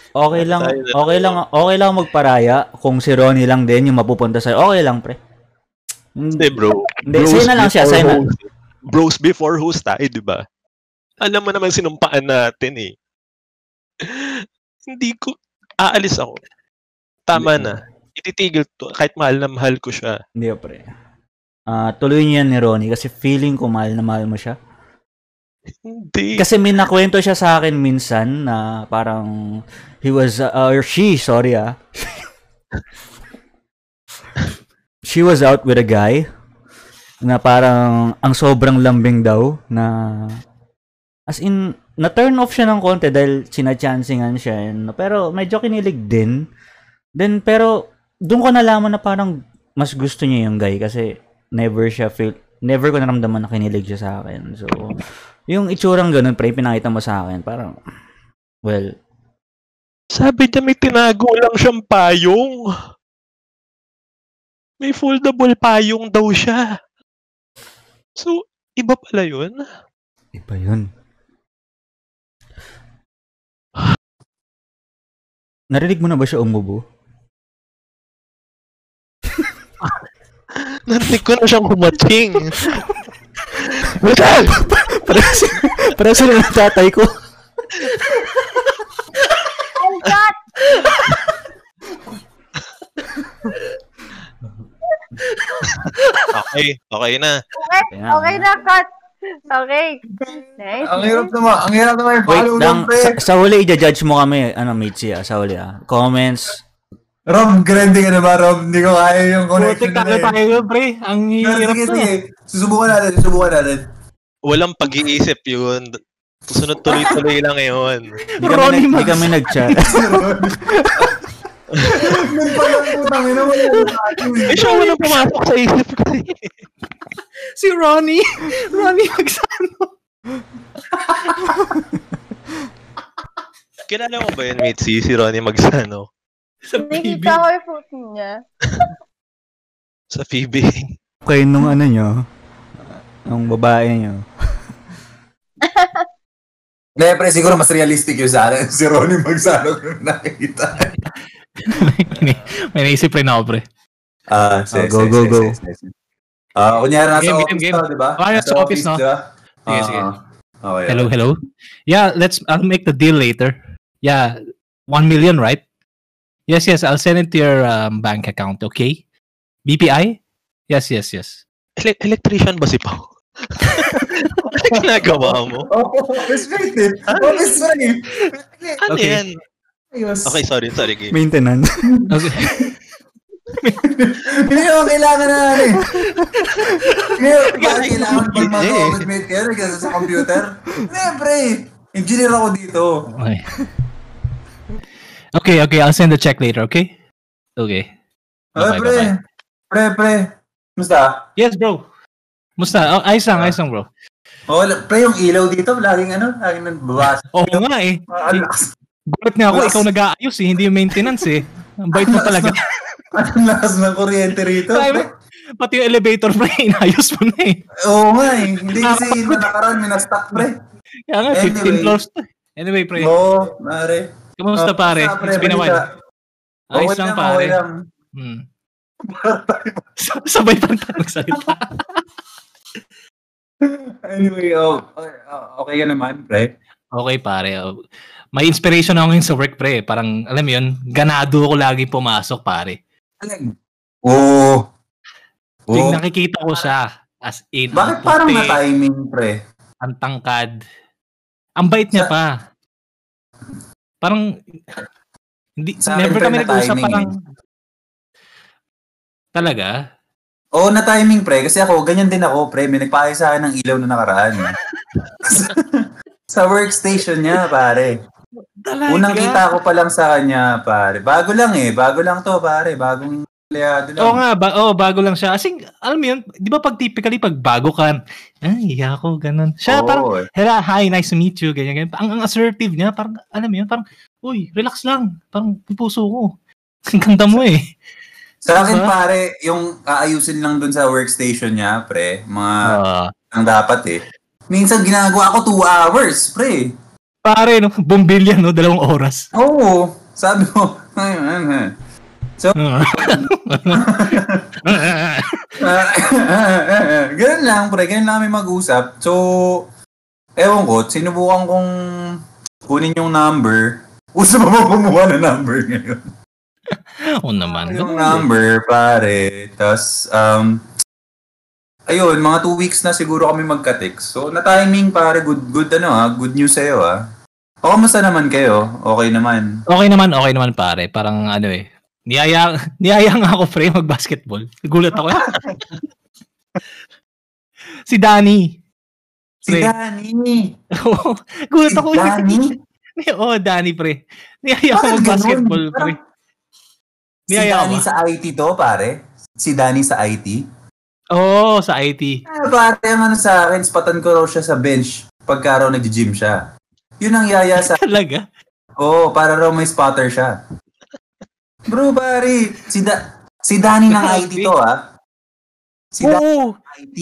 okay lang, okay lang, okay lang magparaya kung si Ronnie lang din yung mapupunta sa'yo. Okay lang, pre. Hindi bro. Hindi, sa'yo na lang siya, sa'yo na. Bros before host tayo, di ba? Alam mo naman sinumpaan natin eh. <laughs> Hindi ko, aalis ako. Tama na. Ititigil to. Kahit mahal na mahal ko siya. Hindi, pre. Ah, tuloy niya ni Ronnie kasi feeling ko mahal na mahal mo siya. Hindi. Kasi may nakwento siya sa akin minsan na parang he was, uh, or she, sorry ah. <laughs> she was out with a guy na parang ang sobrang lambing daw na as in na-turn off siya ng konti dahil sinachancingan siya and, pero medyo kinilig din then pero doon ko nalaman na parang mas gusto niya yung guy kasi never siya feel never ko naramdaman na kinilig siya sa akin so yung itsurang ganun pre pinakita mo sa akin parang well Sabi niya may tinago lang siyang payong. May foldable payong daw siya. So, iba pala yun? iba yun narinig mo na ba siya umubo? Narinig ko na siyang kumating. Metal! <laughs> parang si- parang sila ng tatay ko Oh God! Okay, okay na. Okay, okay na, cut. Okay. Nice. Ang hirap naman, ang hirap naman yung Wait follow lang, sa, sa huli i-judge mo kami, ano, Mitzi, ah, sa huli, ah. Comments, Rob, grande ka na ba, Rob? Hindi ko kaya yung connection Putik na eh. tayo, pre. Ang hirap sige, na. sige. Susubukan natin, susubukan natin. Walang pag-iisip yun. Sunod tuloy-tuloy lang yun. <laughs> di kami, Ronnie nag, di Max. kami nag-chat. Nung pala putang ina mo yung Eh, siya pumasok sa isip ko eh. Si Ronnie. Ronnie Magsano. Kilala mo ba yun, Mitzi? Si Ronnie Magsano? Sa PB. Nakita ko yung photo niya. <laughs> Sa Phoebe. Kayo nung ano nyo, nung babae nyo. Hindi, pre, siguro mas realistic yun sa akin. <laughs> Si Ronnie magsalog nung nakita. may, may naisip rin ako, pre. Ah, Oh, go, go, go. Ah, kunyari nasa Game, office game, ka, di ba? Ah, nasa office, no? di ba? Sige, Ah, sige. Okay. Hello, hello. Yeah, let's. I'll make the deal later. Yeah, one million, right? Yes, yes. I'll send it to your um, bank account. Okay. BPI. Yes, yes, yes. Ele- electrician ba si Pao? ano ginagawa mo? <laughs> Oh, office mate eh. Office mate. Ano Okay. yan? Ayos. Okay, sorry, sorry. Game. Maintenance. Okay. <laughs> Hindi ko kailangan na ano eh. Hindi ko bakit kailangan pag Eh. mag-office mate kayo kasi sa computer. Hindi, pre. Engineer ako dito. okay. Okay, okay. I'll send the check later. Okay. Okay. Ay, Bye-bye, pre. bye-bye. Pre, pre. Musta? Yes, bro. Musta? Oh, ayos lang, ayos lang, bro. Oh, pre, yung ilaw dito, laging ano, laging nagbabas. Oo nga eh. Lakas. Gulat nga ako, ikaw nag-aayos eh, hindi yung maintenance eh. Ang bait mo talaga. <laughs> Ang lakas ng kuryente rito. Pre. Pati yung elevator, pre, <laughs> inayos mo na eh. Oo nga eh. Hindi kasi na nakaraan, may na-stock, pre. Kaya nga, 15 Anyway. floors to. Anyway, pre. Oo, mare. Kamusta, Oh, pare? It's been a while. Ayos lang, pare. okay lang. Hmm. <laughs> Sabay pa tayo magsalita. <laughs> Anyway, oh, okay, okay ka naman, pre. okay, pare. Oh, May inspiration ako ngayon sa work, pre. Parang, alam mo yun, ganado ako lagi pumasok, pare. Alam. Oo. Yung Oo. nakikita ko siya, as in, Bakit ang parang na-timing, pre? ang tangkad. Ang bait niya Sa- pa. Parang, hindi, Sa never kami nag-usap parang, talaga? Oo, na-timing, pre. Kasi ako, ganyan din ako, pre. May nagpahay sa akin ng ilaw na nakaraan. <laughs> sa workstation niya, pare. Talaga? Unang kita ko pa lang sa kanya, pare. Bago lang eh. Bago lang to, pare. Bagong empleyado lang. Oo nga, ba, oh, bago lang siya. Kasi, alam mo yun, di ba pag typically, pag bago ka, ay, ako, ganun. Siya, Oo, parang, eh. Hello, hi, nice to meet you, ganyan, ganyan. Ang, ang assertive niya, parang, alam mo yun, parang, uy, relax lang. Parang, yung puso ko. <laughs> Ang ganda mo eh. Sa akin, Diba? pare, yung aayusin lang dun sa workstation niya, pre. Mga Ah, ang dapat eh. Minsan ginagawa ko two hours, pre. pare, no, <laughs> bumbilya, no, dalawang oras. Oo. Sabi ko, <laughs> So, <laughs> <laughs> ganun lang, pre. Ganun lang kami mag-usap. So, ewan ko, sinubukan kong kunin yung number. Uso pa ba kumuha ng number ngayon? <laughs> Oo naman. yung number, pare. Tapos, um, ayun, mga two weeks na siguro kami magka-text. So, na-timing, pare. Good, good, ano ha? Good news sa'yo, ha? O, kamusta naman kayo? Okay naman. Okay naman, okay naman, pare. Parang, ano eh, niyaya, <laughs> niyaya nga ako, pre, mag-basketball. Gulat ako. eh. <laughs> si Danny. Si Pre. Danny! Gulat Si ako. Danny? <laughs> Oo, oh, Danny, pre. Niyaya ako mag-basketball, ganun? pre. Parang- Si Niyaya Danny ako. sa IT to, pare? Si Danny sa IT? Oo, oh, sa IT. Ah, pare, ang ano sa akin, spatan ko raw siya sa bench pagka raw nag-gym siya. Yun ang yaya sa... Talaga? Oo, oh, para raw may spotter siya. Bro, pare, si, da- si Danny ng IT to, ah. Si Danny Oo. ng IT.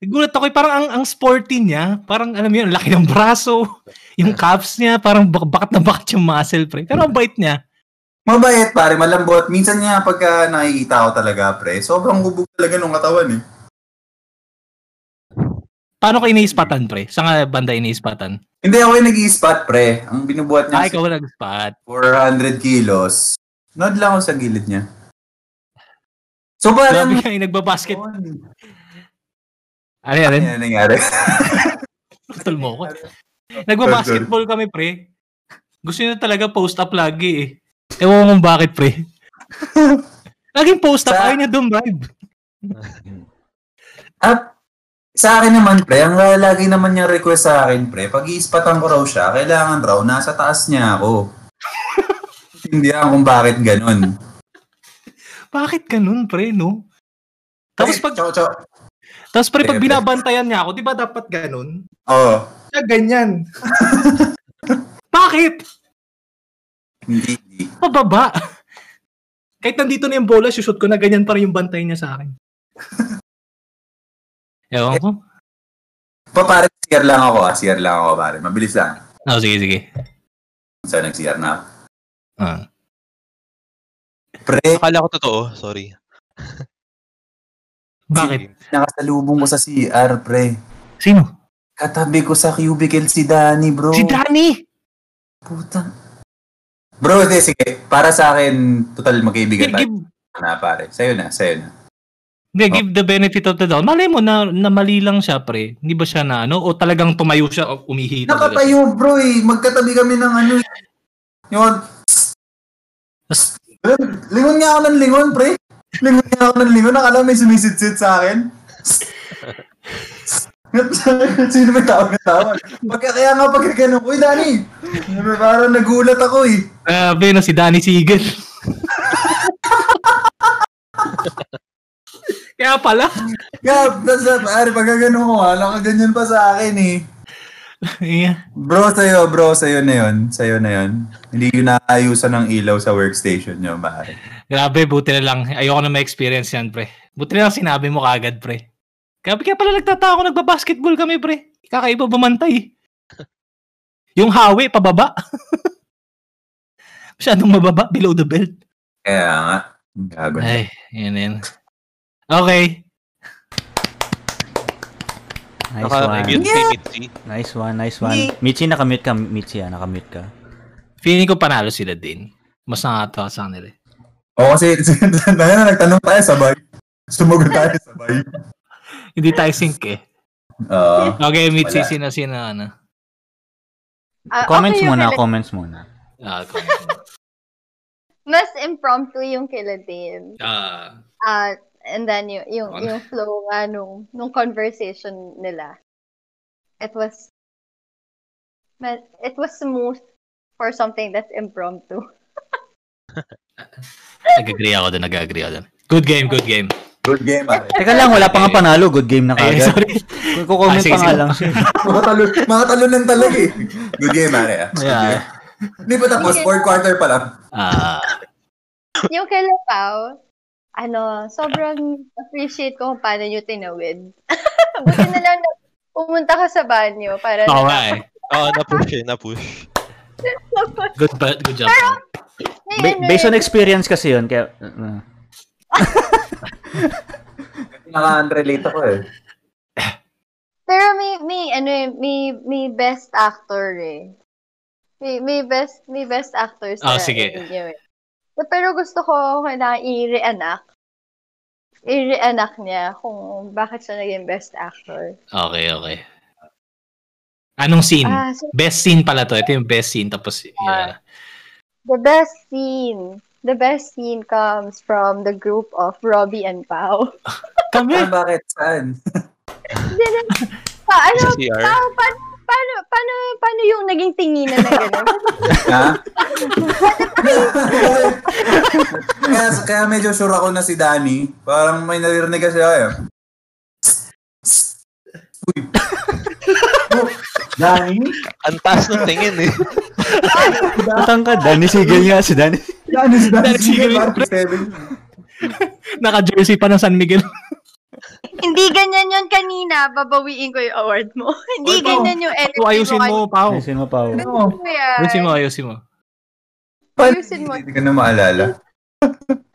Gulat ako, eh, parang ang, ang sporty niya, parang alam mo yun, ang laki ng braso, yung calves niya, parang bak- bakat na bakat yung muscle, pre. Pero ang bait niya. Mabait, pare, malambot. Minsan niya pagka nakikita ko talaga, pre, sobrang bubog talaga nung katawan, eh. Paano ko iniispatan, pre? Saan nga banda iniispatan? Hindi ako yung nag-i-spot, pre. Ang binubuhat Ah, niya, ikaw nag-spot. 400 kilos. Nod lang ako sa gilid niya. So, parang... Grabe ka, yung nagbabasket. Ano yan? Ano yan nangyari? <laughs> Putol mo ko. Nagbabasketball kami, pre. Gusto nyo talaga post up lagi eh. Ewan ko kung bakit, pre. <laughs> Laging post up, Sa- ayaw niya dumrive. At sa akin naman, pre, ang lagi naman niya request sa akin, pre, pag iispatan ko raw siya, kailangan raw, nasa taas niya ako. <laughs> Hindi kung bakit ganun. Bakit ganun, pre, no? Tapos pag, Chow, chow. tapos pre, pag binabantayan niya ako, di ba dapat ganun? Oo. Siya ganyan. <laughs> Bakit? Hindi, hindi. Pababa. Kahit nandito na yung bola, shoot ko na ganyan pa rin yung bantay niya sa akin. <laughs> Ewan ko. Pa, pare, CR lang ako, ah. CR lang ako, pare. Mabilis lang. Oh, sige, sige. Sa nag-CR na. Ako. Ah. Pre, Akala ko totoo. Sorry. <laughs> Bakit? nakasalubong ko sa CR, pre. Sino? Katabi ko sa cubicle si Danny, bro. Si Danny! Puta. Bro, hindi, sige. Para sa akin, total magkaibigan tayo Give, na, pare. Sa'yo na, sa'yo na. hindi, give the benefit of the doubt. Malay mo na, na mali lang siya, pre. Hindi ba siya na ano? O talagang tumayo siya o umihi? Nakatayo, bro, eh. Magkatabi kami ng ano, eh. Yun. Lingon nga ako ng lingon, pre. Lingon nga ako ng lingon. Nakala may sumisit-sit sa akin. <laughs> Sino may tawag na tawag? Pagka, kaya nga pagka ganun, Uy, Danny! Parang nagulat ako eh. Grabe no, si Danny Siegel. Kaya pala. Gab, nasa, pare, pagka ganun ko nga, nakaganyan pa sa akin eh. Yeah. Bro, sa'yo, bro, sa'yo na yun. Sa'yo na yun. Hindi ko naayusan ng ilaw sa workstation nyo, pare. Grabe, buti na lang. Ayoko na ma-experience yan, pre. Buti na lang sinabi mo kagad, pre. Grabe, kaya pala nagtataka ako, nagbabasketball kami, pre. Kakaiba bumantay. <laughs> Yung hawi, pababa. <laughs> Masyadong mababa, below the belt. Kaya nga. Gago. Ay, yun yun. Okay. Nice Naka-mute one. kay Mitzi. Nice one, nice one. Michi, nakamute ka. Michi, ah, nakamute ka. Feeling ko panalo sila din. Mas nakakatawa sa kanila. eh. Oo, kasi, <laughs> dahil na nagtanong tayo sabay. Sumagot tayo sabay. <laughs> Hindi tayo sync eh. Oo. Okay, Mitzi, Wala. sino, sino, ano? Ah, Comments okay muna, comments muna. Ah, comment mo. <laughs> Mas impromptu yung kila Dane. Ah, Ah, and then yung yung, Ano? yung flow nga nung, nung conversation nila. It was it was smooth for something that's impromptu. <laughs> nag-agree ako doon, nag-agree ako doon. Good game, good game. Good game, pare. Teka lang, wala pa nga panalo. Good game na Ay, kagad. sorry. Kukomment Ah, sige, pa nga lang siya. <laughs> mga talo, mga talo lang talaga eh. Good game, pare. ah. Good Yeah. game. Hindi pa tapos, fourth quarter pa lang. Ah, yung kay Pao, ano, sobrang appreciate ko kung paano nyo tinawid. <laughs> Buti na lang na pumunta ka sa banyo para oo nga eh. Oo, na-push eh, na-push. <laughs> Good, ba- good job. May Ba- ano based on experience kasi yun. Kaya, uh, Naka-unrelate ako eh. Pero may, may, ano eh, may, may best actor eh. May, may best, may best actor sa Oh, sige. inyo eh. So, pero gusto ko na i-reenact. I-reenact niya kung bakit siya naging best actor. Okay, okay. Anong scene? Ah, so Best scene pala to. Ito yung best scene. Tapos, yeah. the best scene, the best scene comes from the group of Robbie and Pau. Kami. Ah, bakit? Saan? <laughs> Pa, ano. Pao, paano, paano, paano, paano yung naging tinginan na gano'n? <laughs> ha? kaya, kaya medyo sure ako na si Danny. Parang may naririnig kasi ako eh. Uy. Oh, Danny? Ang taas ng tingin eh. matangkad. Danny Sigel nga si Danny. Danny, si Danny. Danny Sigel. Naka-jersey pa ng San Miguel. Hindi ganyan yun kanina, babawiin ko yung award mo. <laughs> Hindi Oy, Pao. ganyan yung energy Pao, ayusin mo, Pao. Ayusin mo pa. oh. Ano? Kuya. Ayusin mo, ayusin mo. Ayusin mo. Hindi ko na maalala.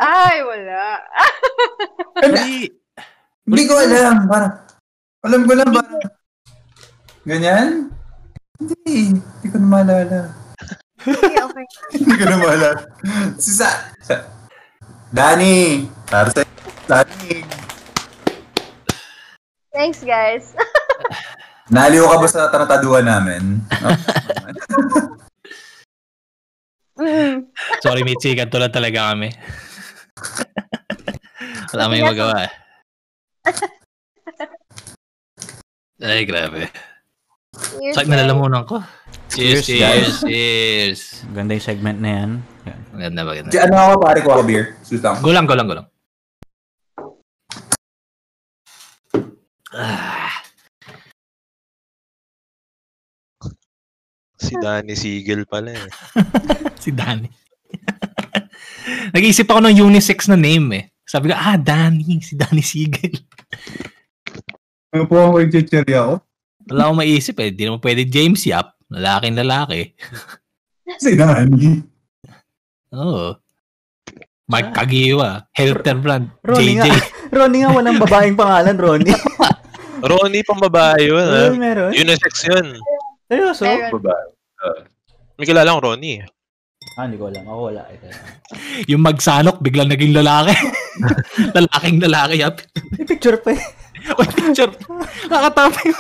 Ay, <laughs> wala. Hindi. Hindi ko alam. Parang, alam ko lang parang, ganyan? Hindi. Hindi ko na maalala. Okay, okay. <laughs> Hindi ko na maalala. Si Sa... Sa... Danny! Para sa... Danny! Thanks, guys. <laughs> Naliw ka ba sa tarataduhan namin? <laughs> Sorry, Mitzi. Ganito lang talaga kami. Wala may magawa eh. <laughs> Ay, grabe. Cheers, Sakit na lalamunan ko. Cheers, Cheers, cheers, cheers. Ganda yung segment na yan. Yan. Maganda, maganda. Ano ako pare ko ako beer? Sus lang. Gulang, gulang, gulang. Ah, Si Danny Siegel pala eh. <laughs> si Danny. <laughs> Nag-iisip ako ng unisex na name eh. Sabi ko, ah, Danny. Si Danny Siegel. <laughs> Ano po ako yung chichiri ako? Wala akong maisip eh. Di naman pwede James Yap. Lalaking lalaki. Si Nani. Oo. Mike Kagiwa. Helter Brand. Ronnie JJ. nga. Ronnie nga, walang babaeng pangalan, Ronnie. Ronnie, pang babae yun. ha? Ay, meron. Unisex yun. Seryoso? Meron. Babae. May kilala akong Ronnie. Ah, hindi ko alam. Ako wala. Ito. <laughs> Yung magsanok, biglang naging lalaki. <laughs> Lalaking lalaki. Yap. May picture pa eh. <laughs> May picture. Nakatawa yung...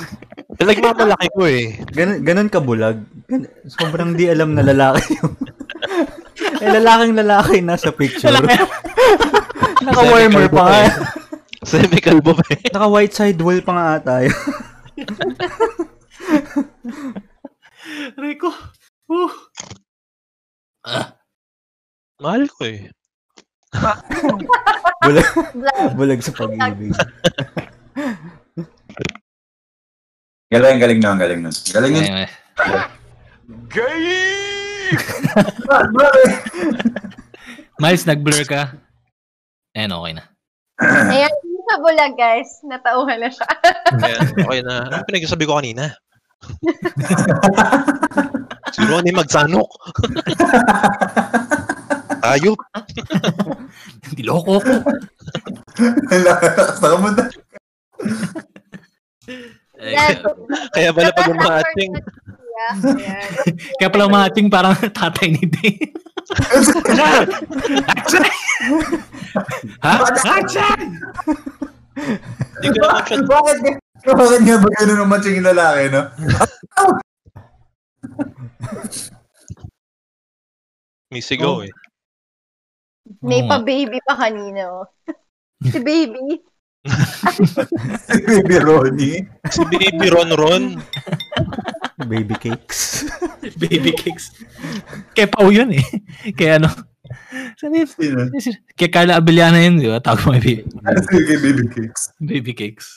Pinagmamalaki ko eh. Ganun, ganun kabulag. Gan- sobrang di alam na lalaki yung... eh, lalaking lalaki nasa picture. Naka-warmer pa. Semi-kalbo pa eh. <laughs> Naka-white side wall pa nga ata. <laughs> Rico. Uh. Mahal ko eh. <laughs> Bulag, bulag sa pag-ibig. Galing, galing nun, galing nun. Galing nun. Anyway. Miles, nag-blur ka. Ayan, okay na. Ayan, <laughs> sa bulag, guys. Natauhan na siya. <laughs> Kaya, okay na. Ano pinagsasabi ko kanina? <laughs> si Ronnie magsanok. Ayop. Niloko ko. Saka mo na. Kaya pala pag umaating, Ayan. Kaya pala umating parang <laughs> tatay ni. <laughs> Action! ha? Action! Bakit nga? Bakit nga ba ganun ang matching yung lalaki, no? <laughs> may sigaw eh. May pa-baby pa kanina. oh. Si baby. Si Baby Ronnie. Si Baby Ron Ron. Baby cakes. <laughs> Baby cakes. Kaya Pao yun eh. Kaya ano. Sino? Kaya Carla Abellana yun, di ba? Tawag mo baby, Ano sige, Baby Cakes? baby cakes.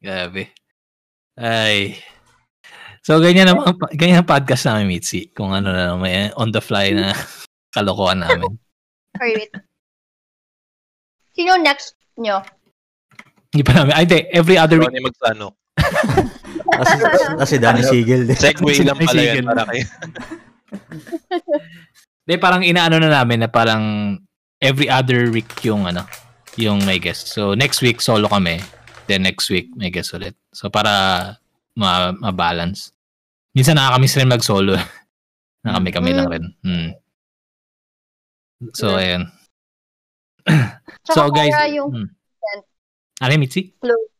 Grabe. Ay. So, ganyan naman, ganyan ang podcast namin, Mitzi. Kung ano na, may on the fly na <laughs> kalokohan namin. Sorry, wait. Sino next nyo? Hindi pa namin, ay, hindi, every other week. Ronnie <laughs> magsanok. Kasi, kasi Danny Siegel din. Segway lang pala yan para kayo. <laughs> Hindi, parang inaano na namin na parang every other week yung ano, yung may guest. So, next week, solo kami. Then next week, may guest ulit. So, para ma- ma-balance. Minsan nakakamiss rin mag-solo. <laughs> na kami-kami lang rin. Hmm. So, ayan. <clears throat> So, guys. yung hmm. Ano, Mitzi? flow lang.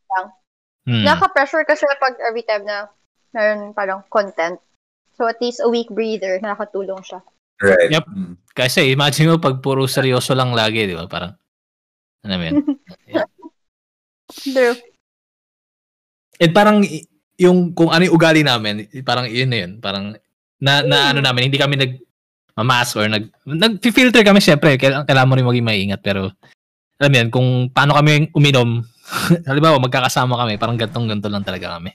Hmm. Naka-pressure kasi pag every time na meron parang content. So at least a week breather, nakakatulong siya. Right. Yep. Mm. Kasi imagine mo pag puro seryoso lang lagi, di ba? Parang, ano mo yun? <laughs> True. And parang yung kung ano yung ugali namin, parang yun na yun. Parang na, na ano namin, hindi kami nag mamas or nag nag-filter kami syempre. Kailangan, kailangan mo rin maging maingat pero alam mo yan, kung paano kami uminom, <laughs> halimbawa magkakasama kami, parang gantong-ganto lang talaga kami.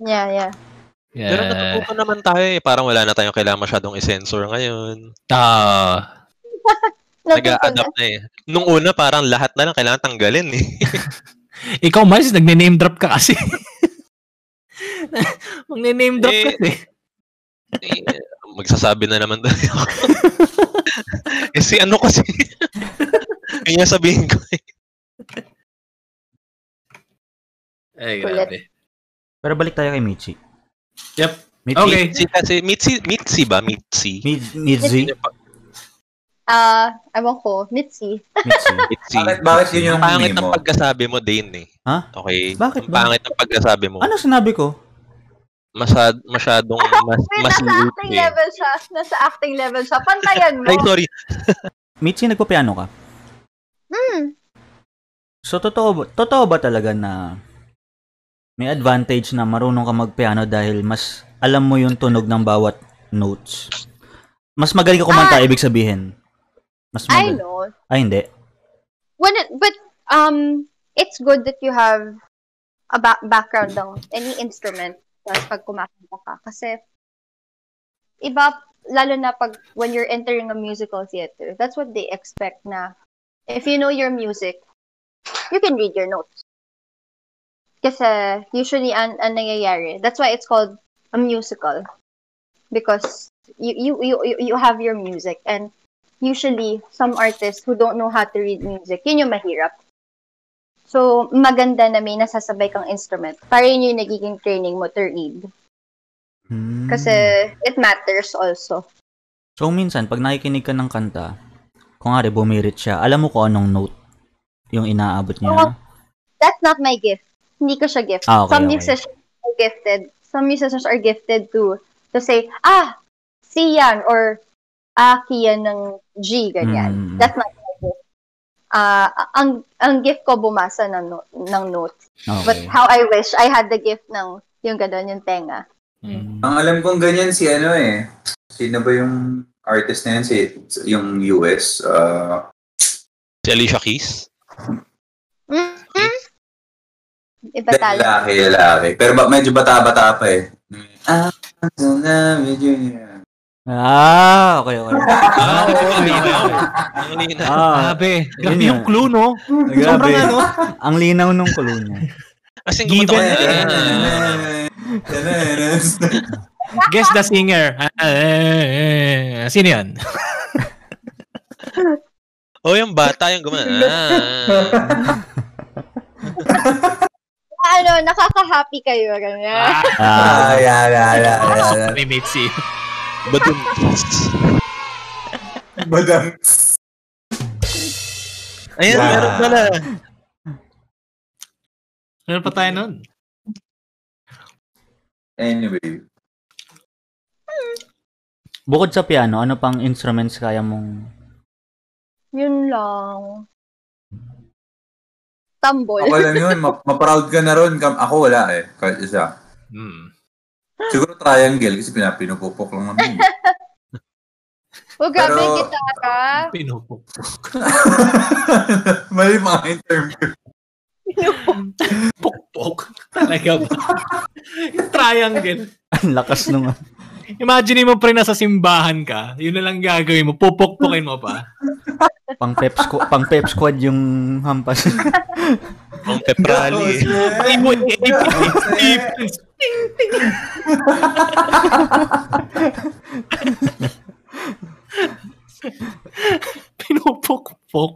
Yeah, yeah. Yeah. Pero natututo naman tayo eh. Parang wala na tayong kailangan masyadong i-censor ngayon. Ah, <laughs> Nag-a-adapt na eh. Nung una, parang lahat na lang kailangan tanggalin eh. <laughs> ikaw, Miles, nagne-name drop ka kasi. Magne-name drop Eh, kasi. Eh, magsasabi na naman tayo. Kasi ano kasi. Kaya sabihin ko eh. Ay, Kulit. grabe. Pero balik tayo kay Michi. Yep. Mitzi, Okay. Mitzi kasi, Mitzi, Mitzi ba? Mitzi? Mitzi. Ah, ewan ko, Mitzi. Mitzi. <laughs> Mitzi. Bakit, bakit yun yung Ang pangit ng mo? pagkasabi mo, Dane eh. Ha? Okay? Bakit ba? pangit ng pagkasabi mo. Ano sinabi ko? Masyad, masyadong <laughs> mas, Wait, mas nasa acting eh. level siya. Nasa acting level siya. Pantayan mo. Ay, sorry. <laughs> Mitzi, nagpapiano ka? Hmm. So, totoo totoo ba talaga na may advantage na marunong ka magpiano dahil mas alam mo yung tunog ng bawat notes? Mas magaling ka kumanta, Ah. ibig sabihin. Mas I magaling. know. Ay, hindi. When it, but um, it's good that you have a ba- background ng any instrument pag kumakanta ka. Kasi, iba, lalo na pag, when you're entering a musical theater, that's what they expect na, if you know your music, you can read your notes. Kasi, usually, an, an nangyayari, that's why it's called a musical. because you you you you- have your music and usually some artists who don't know how to read music, yun yung mahirap. So, maganda na may nasasabay kang instrument. Para yun yung nagiging training mo to read. Hmm. Kasi it matters also. So, minsan, pag nakikinig ka ng kanta, kung nga bumirit siya, alam mo kung anong note yung inaabot niya. Oo. That's not my gift. Hindi ko siya gift. Ah, okay, Some okay. musicians are gifted. Some musicians are gifted to to say, ah, C yan, or ah, key yan ng G, ganyan. Mm. That's not my gift. Ah, ang ang gift ko bumasa ng no- ng notes. But Okay. how I wish I had the gift ng yung gano'n, yung tenga. Mm. Ang alam kong ganyan si ano eh. Sino ba yung artist na yan? Si, yung US? Uh, Si Alicia Keys? Iba talaga. lalaki, lalaki. Pero ba, medyo bata-bata pa eh. Ah, na, medyo yan. Ah, okay, okay. Ah, oo, ang linaw. Ang linaw. Ah, Grabe. Grabe yung clue, no? grabe. Sobrang ano. Ang linaw nung kulo niya. As in, Given- gumata- Guess the singer. Ah, eh, eh, Sino yan? Oh, yung bata yung gumana. <laughs> ano, nakaka-happy kayo. Ganyan. Ah, Ah, yeah, yeah, yeah, yeah, yeah. May mate si. Badum. Badang. Ayan, Yeah. meron pala. Meron pa tayo nun. Anyway. bukod sa piano, ano pang instruments kaya mong... Yun lang. Tambol. Ako lang yun, ma- ma-proud ka na ron. Kam- Ako wala eh, kahit isa. Hmm. Siguro triangle kasi pinapinupupok lang naman. Oh, <laughs> grabe, Pero- gitara. Pinupok. <laughs> Mali mga interview. Pukpok. Talaga ba? <laughs> Triangle. Ang lakas nung... Imagine mo pre nasa simbahan ka, yun na lang gagawin mo, pupukpukin mo pa. pang pep squad, pang pep squad yung hampas. Ang peprali. Ibon, ibon, Pinupukpok.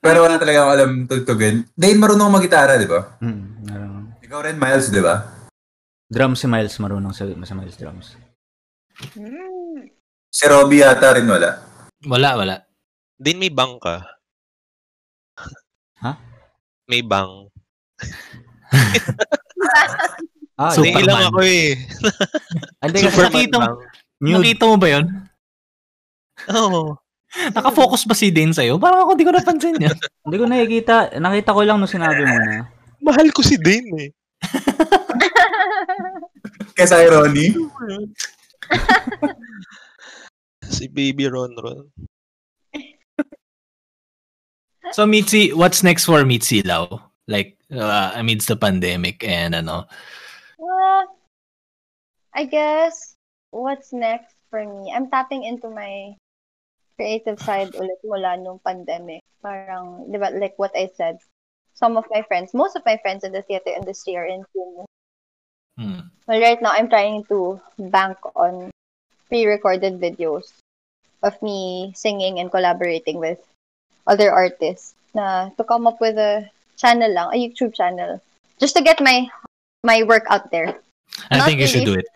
Pero wala talaga ako alam tugtugin. Dane, marunong mag-gitara, di ba? hmm, marunong. Ikaw rin, Miles, di ba? Drum si Miles, marunong sa, sa Miles drums. Hmm. Si Robbie yata rin wala. Wala, wala. Din may bang ka. Ha? May bang. Ah, Super- Hindi lang ako eh. Hindi kasi Superman nakita mo-. Nakita mo ba yun? Oo. Nakafocus ba si Dane sa'yo? Parang ako di ko napansin yun. Hindi ko nakikita. Nakita ko lang nung sinabi mo na. Mahal ko si Dane eh. <laughs> Kesa Ronnie. <laughs> Si Baby Ron Ron. So Mitzi, what's next for Mitzi Lau? Like uh, amidst the pandemic and ano. Uh, I guess what's next for me? I'm tapping into my creative side ulit mula nung pandemic. Parang, di ba, like what I said, some of my friends, most of my friends in the theater industry are in film. Hmm. Well, right now, I'm trying to bank on pre-recorded videos of me singing and collaborating with other artists na to come up with a channel lang, a YouTube channel, just to get my my work out there. I Not think you should do it.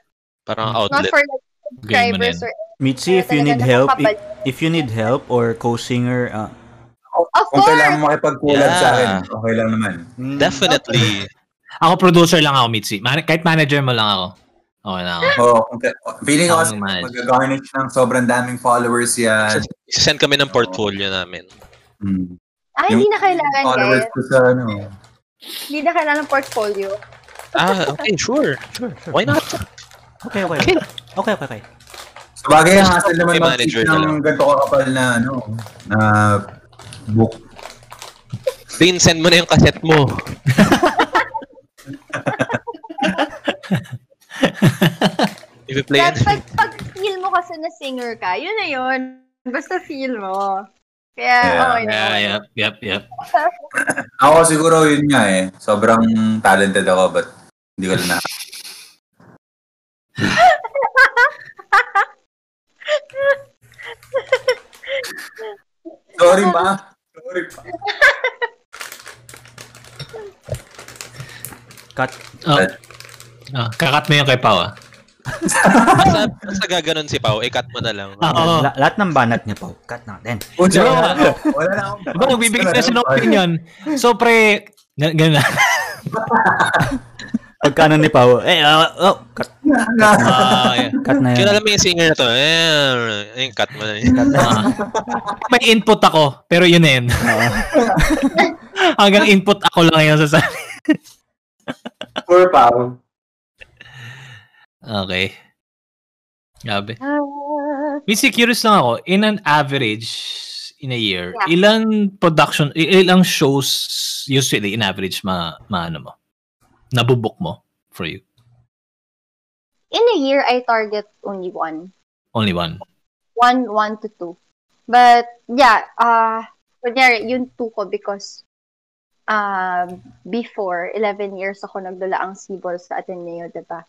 Parang outlet. Not outlet. for like Gawin mo na subscribers yan. or Mitzi, if you need help, i- nakakabal- if you need help or co-singer, uh, Of Kung course! kailangan mo makipag-collab Yeah. sa akin, okay lang naman. Definitely. Ako producer lang ako, Mitzi. Man- kahit manager mo lang ako. Okay na ako. Oo, kung ka- feeling ko Ako kasi mag-garnish ng sobrang daming followers yan. Isasend kami ng portfolio namin. Hmm. Ah, hindi na kailangan, followers guys. ko sa ano. Hindi na kailangan ng portfolio. Ah, okay, sure. Sure, sure. Why not? okay, okay. Okay, okay, okay. okay. Sa bagay, ang hassle naman ka ng ganito kakapal na ano, na book. Dane, send mo na yung cassette mo. <laughs> If play pag, pag, pag feel mo kasi na singer ka, yun na yun. Basta feel mo. Kaya, yeah, okay na. Yeah, yep, yep, yep. <laughs> ako siguro yun nga eh. Sobrang talented ako, but hindi ko na <laughs> Sorry, ma. Sorry, pa. <laughs> Cut. Oh. Ah, kakat mo yung kay Pao, ah. <laughs> Basta, basta gaganon si Pao, i-cut mo na lang. Oo. La- lahat ng banat niya po. Cut natin. Oh, Pero- wala na ako. <laughs> Wala na akong... Diba, nagbibigay na siya ng opinion. So, pre, gan- ganun na. <laughs> Pagkano ni Pao, eh, ah, oh, cut, Ah, yeah. cut na yan. Kilala mo yung singer na to. Eh, yung cut mo na yun. Ah. may input ako, pero yun na yun. Hanggang input ako lang ngayon sa sarili. Poor Pao. Okay. Grabe. Ah, Missy, curious lang ako. In an average, in a year, Yeah. ilang production, ilang shows usually in average ma, ma ano mo? Nabubuk mo for you? in a year, I target only one. Only one. One, one to two. But, yeah, uh, kunyari, yun two ko because uh, before, 11 years ako nagdala ang Sibol sa Ateneo, diba?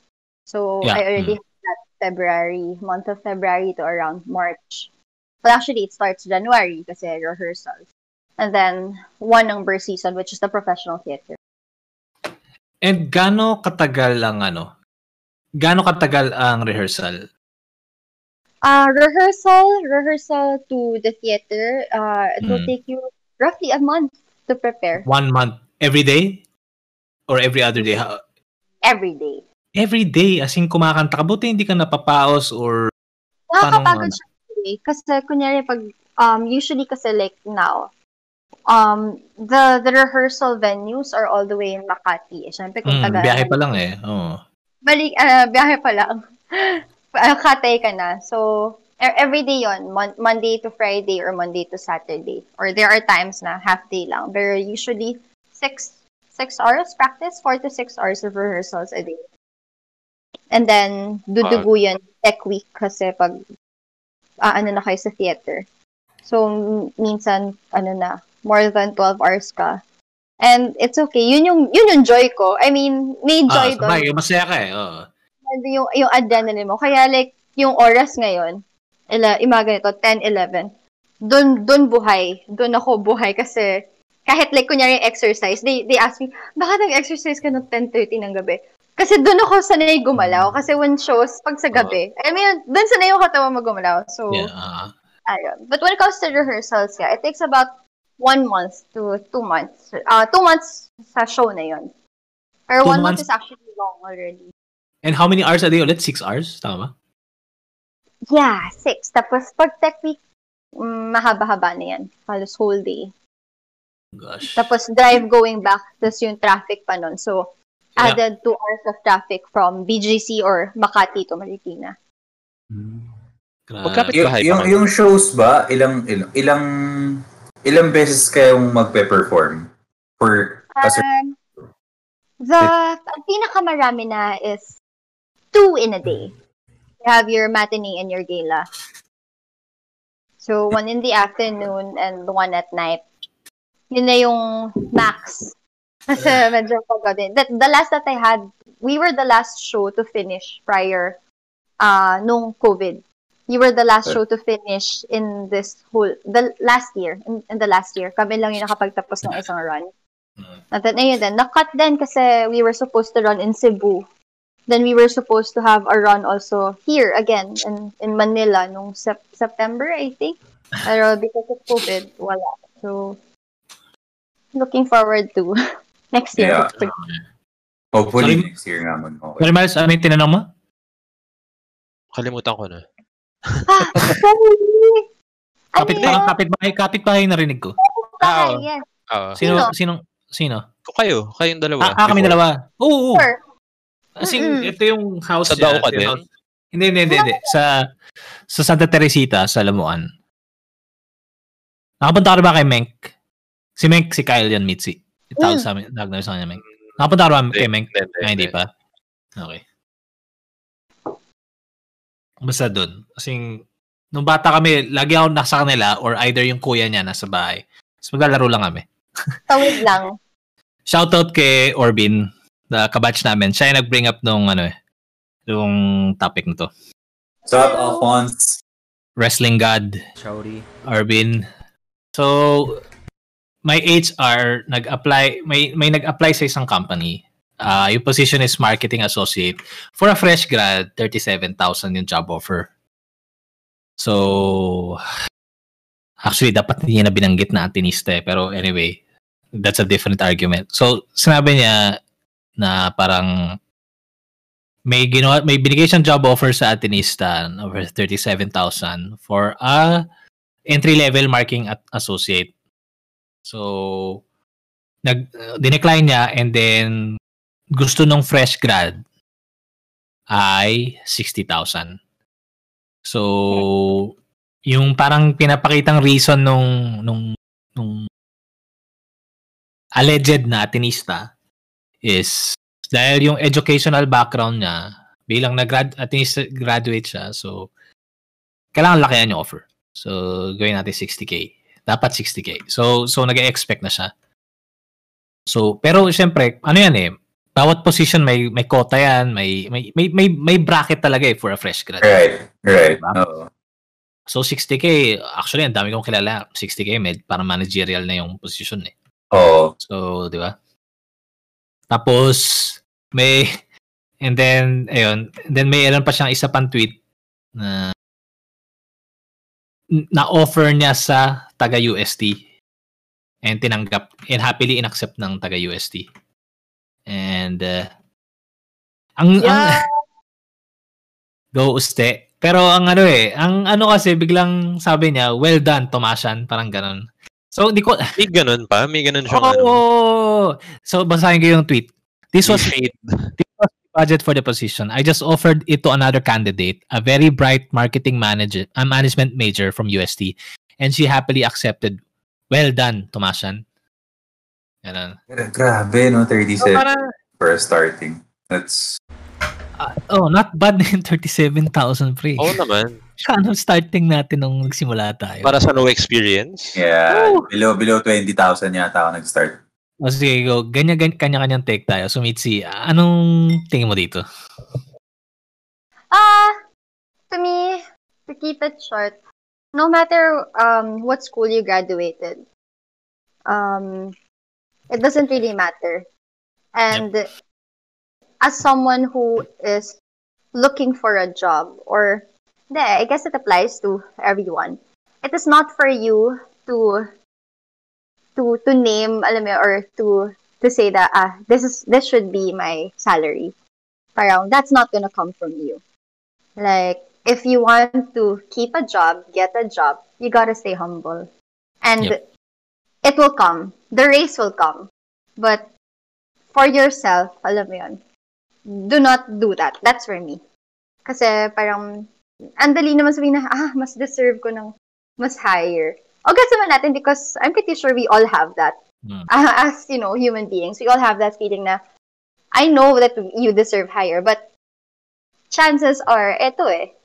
So, Yeah, I already had that February, month of February to around March. But actually, it starts January kasi rehearsals. And then, one birth season, which is the professional theater. And gaano katagal ang ano? Gaano katagal ang rehearsal? Uh, rehearsal, rehearsal to the theater, uh, it will Mm. take you roughly a month to prepare One month? Every day? Or every other day? Every day. Every day? As in, kumakanta ka. Buti hindi ka napapaos or... Nakakapagod siya actually. Kasi, kunyari, pag, um, usually kasi like now, um, the, the rehearsal venues are all the way in Makati. Eh, Siyempre, kung Mm, taga, biyahe pa lang eh. Oo. balik, ah, biyahe pa lang. <laughs> Katay ka na. So, every day yon Mon- Monday to Friday or Monday to Saturday. Or there are times na half day lang. Pero usually, six, six hours practice, four to six hours of rehearsals a day. And then, dudugo yan tech week kasi pag ah, ano na kayo sa theater. So, minsan, ano na, more than 12 hours ka. And it's okay. Yun yung, yun yung joy ko. I mean, may Ah, joy doon sabay, masaya ka eh. Oo. yung, yung adrenaline mo. Kaya like, yung oras ngayon, ila, imaga nito, 10, 11, dun, dun buhay. Dun ako buhay kasi kahit like, kunyari exercise, they, they ask me, bakit nag-exercise ka ng 10.30 ng gabi? Kasi dun ako sanay gumalaw. Kasi when shows, pag sa gabi, I mean, dun sanay yung katawan mo gumalaw. So, Yeah. ah. ayun. But when it comes to rehearsals, yeah, it takes about one month to two months. Uh, two months sa show na yun. Pero Two one month months? is actually long already. And how many hours a day ulit? Six hours? Tama ba? Yeah, six. Tapos pag tech week, mm, mahaba-haba na yan. Halos whole day. Gosh. Tapos drive going back, tapos yung traffic pa nun. So, Yeah. added two hours of traffic from BGC or Makati to Marikina. Grabe. Magkapit Y- yung, yung shows ba, ilang, ilang, ilang, ilang beses kayong magpe-perform? For, Um, the ang pinakamarami na is two in a day. You have your matinee and your gala. So, one in the afternoon and one at night. Yun na yung max. <laughs> Kasi medyo pagod din. The, the last that I had, we were the last show to finish prior uh, nung COVID. You were the last show to finish in this whole, the last year, in, in the last year. Kami lang yung nakapagtapos ng isang run. <laughs> At then, ayun din, nakat din kasi we were supposed to run in Cebu. Then we were supposed to have a run also here again in, in Manila nung sep- September, I think. Pero because of COVID, wala. So, looking forward to <laughs> next year. Yeah. hopefully Sorry? next year naman. Okay. Sorry, Miles, ano yung tinanong mo? Kalimutan ko na. Ah, sorry! <laughs> Kapit, Ano yun? kapit bahay, kapit bahay narinig ko. Ah, Oo. yes. Oo. Sino, Sino? sino? Kung kayo, kayong dalawa. Ah, ah, kami dalawa. Oo, oo. Sure. As in, ito yung house Sa niya. Yung din? house- Hindi, hindi, hindi, hindi. Sa, sa Santa Teresita, sa Lamuan. Nakapunta ka rin ba kay Menk? Si Menk, si Kyle yan, Mitzi. Itawag Mm. sa amin, tawag na sa kanya, Menk. Nakapunta ka rin ba kay Menk? hindi, hindi, Ah, hindi. pa? Okay. Basta dun. Kasi, nung bata kami, lagi ako nasa kanila or either yung kuya niya nasa bahay. Tapos maglalaro lang kami. Tawid lang. Shoutout kay Orbin, the kabatch namin. Siya yung nag-bring up nung ano eh, yung topic na to. What's up, Alphonse? Wrestling God, Shouty. Orbin. So, my HR nag-apply, may, may nag-apply sa isang company. Uh, yung position is marketing associate. For a fresh grad, 37,000 yung job offer. So, actually, dapat niya na binanggit na atinista eh. Pero anyway, that's a different argument. So, sinabi niya na parang may ginawa, may binigay siyang job offer sa Atenista over 37,000 for a entry level marketing at associate. So nag uh, dinecline niya and then gusto nung fresh grad ay 60,000. So yung parang pinapakitang reason nung nung nung alleged na Atenista is dahil yung educational background niya, bilang nag at least graduate siya, so kailangan lakihan yung offer. So, gawin natin 60k. Dapat 60k. So, so nag-expect na siya. So, pero siyempre, ano yan eh, bawat position may may quota yan, may may may may, may bracket talaga eh for a fresh grad. Right, right. Diba? Oo. So 60k, actually ang dami kong kilala. 60k med para managerial na yung position eh. Oo. So, di ba? Tapos, may, <laughs> and then, ayun, and then may ilan pa siyang isa pang tweet na na-offer niya sa taga-UST and tinanggap and happily inaccept ng taga-UST. And, uh, ang, ang, Yeah. <laughs> go uste. Pero ang ano eh, ang ano kasi biglang sabi niya, well done, Tomasan, parang ganun. So, di ko, May ganun pa? May ganun siyang Oo. ano? So, basahin ko yung tweet. This was this was the budget for the position. I just offered it to another candidate, a very bright marketing manager, a management major from UST, and she happily accepted. Well done, Tomasan. Ganun. Gra- Grabe, no? 37 So, parang, for starting. That's, ah, oh, not bad din <laughs> 37,000 pre. Oo naman. Ano starting natin nung nagsimula tayo? Para sa no experience. yeah, Woo! below, below 20,000 yata ako nag-start. O sige, go. Ganyan, ganyan, kanya-kanyang take tayo. So, Mitzi, anong tingin mo dito? Uh, to me, to keep it short, no matter um what school you graduated, um, it doesn't really matter. And as someone who is looking for a job, or I guess it applies to everyone. It is not for you to to to name, alam mo, or to to say that ah this is this should be my salary. Parang that's not gonna come from you. Like, if you want to keep a job, get a job, you gotta stay humble. And Yep. it will come. The race will come. But for yourself, alam mo yun, do not do that. That's for me. Kasi parang, ang dali naman sabihin na, ah, mas deserve ko ng mas higher. O gets naman natin because I'm pretty sure we all have that. Hmm. Ah, <laughs> as, you know, human beings, we all have that feeling na, I know that you deserve higher, but chances are, eto eh,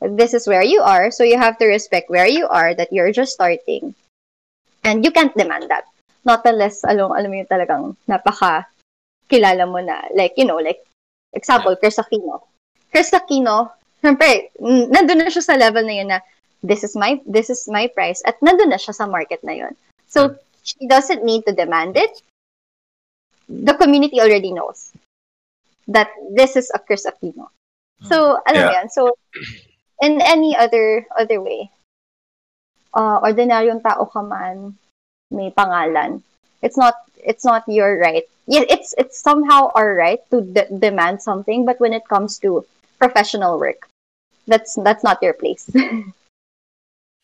this is where you are, so you have to respect where you are, that you're just starting. And you can't demand that. Not unless, alam, alam mo yung talagang napaka kilala mo na, like, you know, like, example, Chris Aquino. Chris Aquino, syempre, n- nandun na siya sa level na yun na, this is my, this is my price, at nandun na siya sa market na yun. So, she doesn't need to demand it. The community already knows that this is a Chris Aquino. So, alam Yeah. yan. So, in any other other way, uh, ordinaryong tao ka man, may pangalan. It's not it's not your right. Yeah, it's it's somehow our right to de- demand something, but when it comes to professional work, that's that's not your place. <laughs>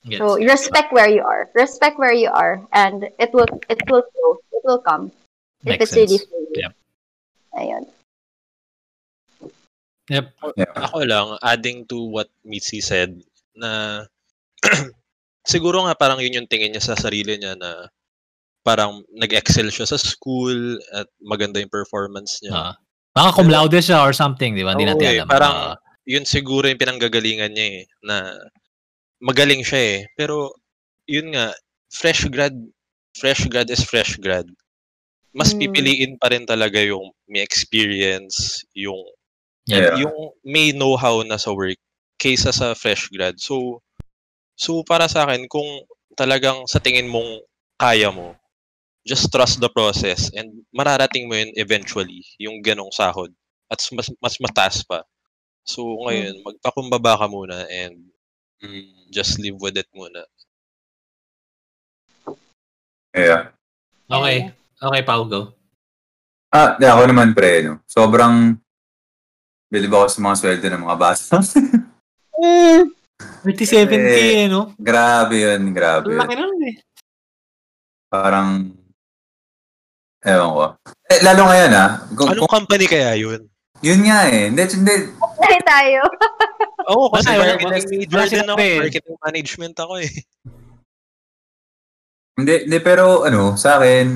Yes. so respect where you are. Respect where you are, and it will it will go. It will come. If Makes it's really sense. for you. Yep. Ayun. Yep. Yeah. Ako lang, adding to what Mitzi said, na <clears throat> siguro nga parang yun yung tingin niya sa sarili niya na parang nag-excel siya sa school at maganda yung performance niya. Ah. baka cum laude siya or something, di ba? Hindi Oo natin eh, alam. parang Ah. yun siguro yung pinanggagalingan niya eh, na magaling siya eh. Pero yun nga, fresh grad, fresh grad is fresh grad. Mas Mm. pipiliin pa rin talaga yung may experience, yung Yeah. yung may know-how na sa work kaysa sa fresh grad. So so para sa akin kung talagang sa tingin mong kaya mo, just trust the process and mararating mo yun eventually, yung ganong sahod. At mas, mas mataas pa. So ngayon, magpakumbaba ka muna and mm, just live with it muna. Yeah. Okay. Okay, Pao, go. Ah, di, ako naman pre, no? Sobrang bilib ako sa mga sweldo ng mga bata. <laughs> 37k, no? grabe yun, grabe laki nun eh. Parang, ewan ko. Eh, lalo ngayon ah. Kung, Anong kung- company kaya yun? yun nga eh. Hindi, hindi. Dahil tayo. <laughs> Oo, kasi Wala, wala, marketing wala major din sila ako. pre. Marketing management ako eh. Hindi, hindi, pero ano, sa akin,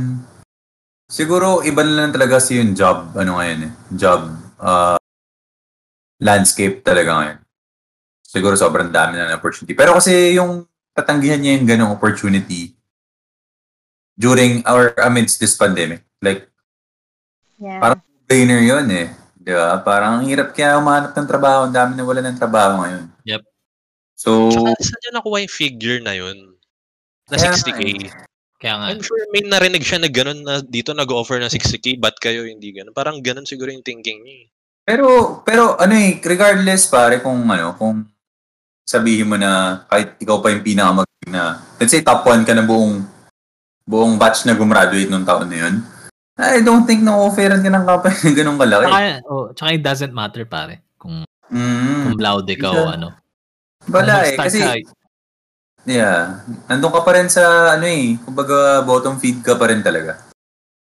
siguro iba na lang talaga kasi yung job, ano ngayon eh. Job, uh, landscape talaga ngayon. Siguro sobrang dami na ng opportunity. Pero kasi yung tatanggihan niya yung ganong opportunity during or amidst this pandemic. Like, Yeah. Parang brainer yun eh. Di ba? Parang ang hirap kaya umanap ng trabaho. Ang dami na wala ng trabaho ngayon. Yep. So, Tsaka saan niya nakuha yung figure na yun? Na Kaya 60k. Kaya nga. I'm sure may narinig siya na gano'n na dito nag-offer ng 60k, ba't kayo hindi gano'n? Parang gano'n siguro yung thinking niya. eh. pero, pero ano eh, regardless pare kung ano, kung sabihin mo na kahit ikaw pa yung pinakamag na, let's say top 1 ka na buong buong batch na gumraduate nung taon na yun, I don't think na offeran ka ng company <laughs> na ganun kalaki. Tsaka, oh, tsaka it doesn't matter, pare. Kung, Mm, kung loud ka o ano. Kung eh. Kasi, ka, yeah, nandun ka pa rin sa ano eh, kumbaga bottom feed ka pa rin talaga.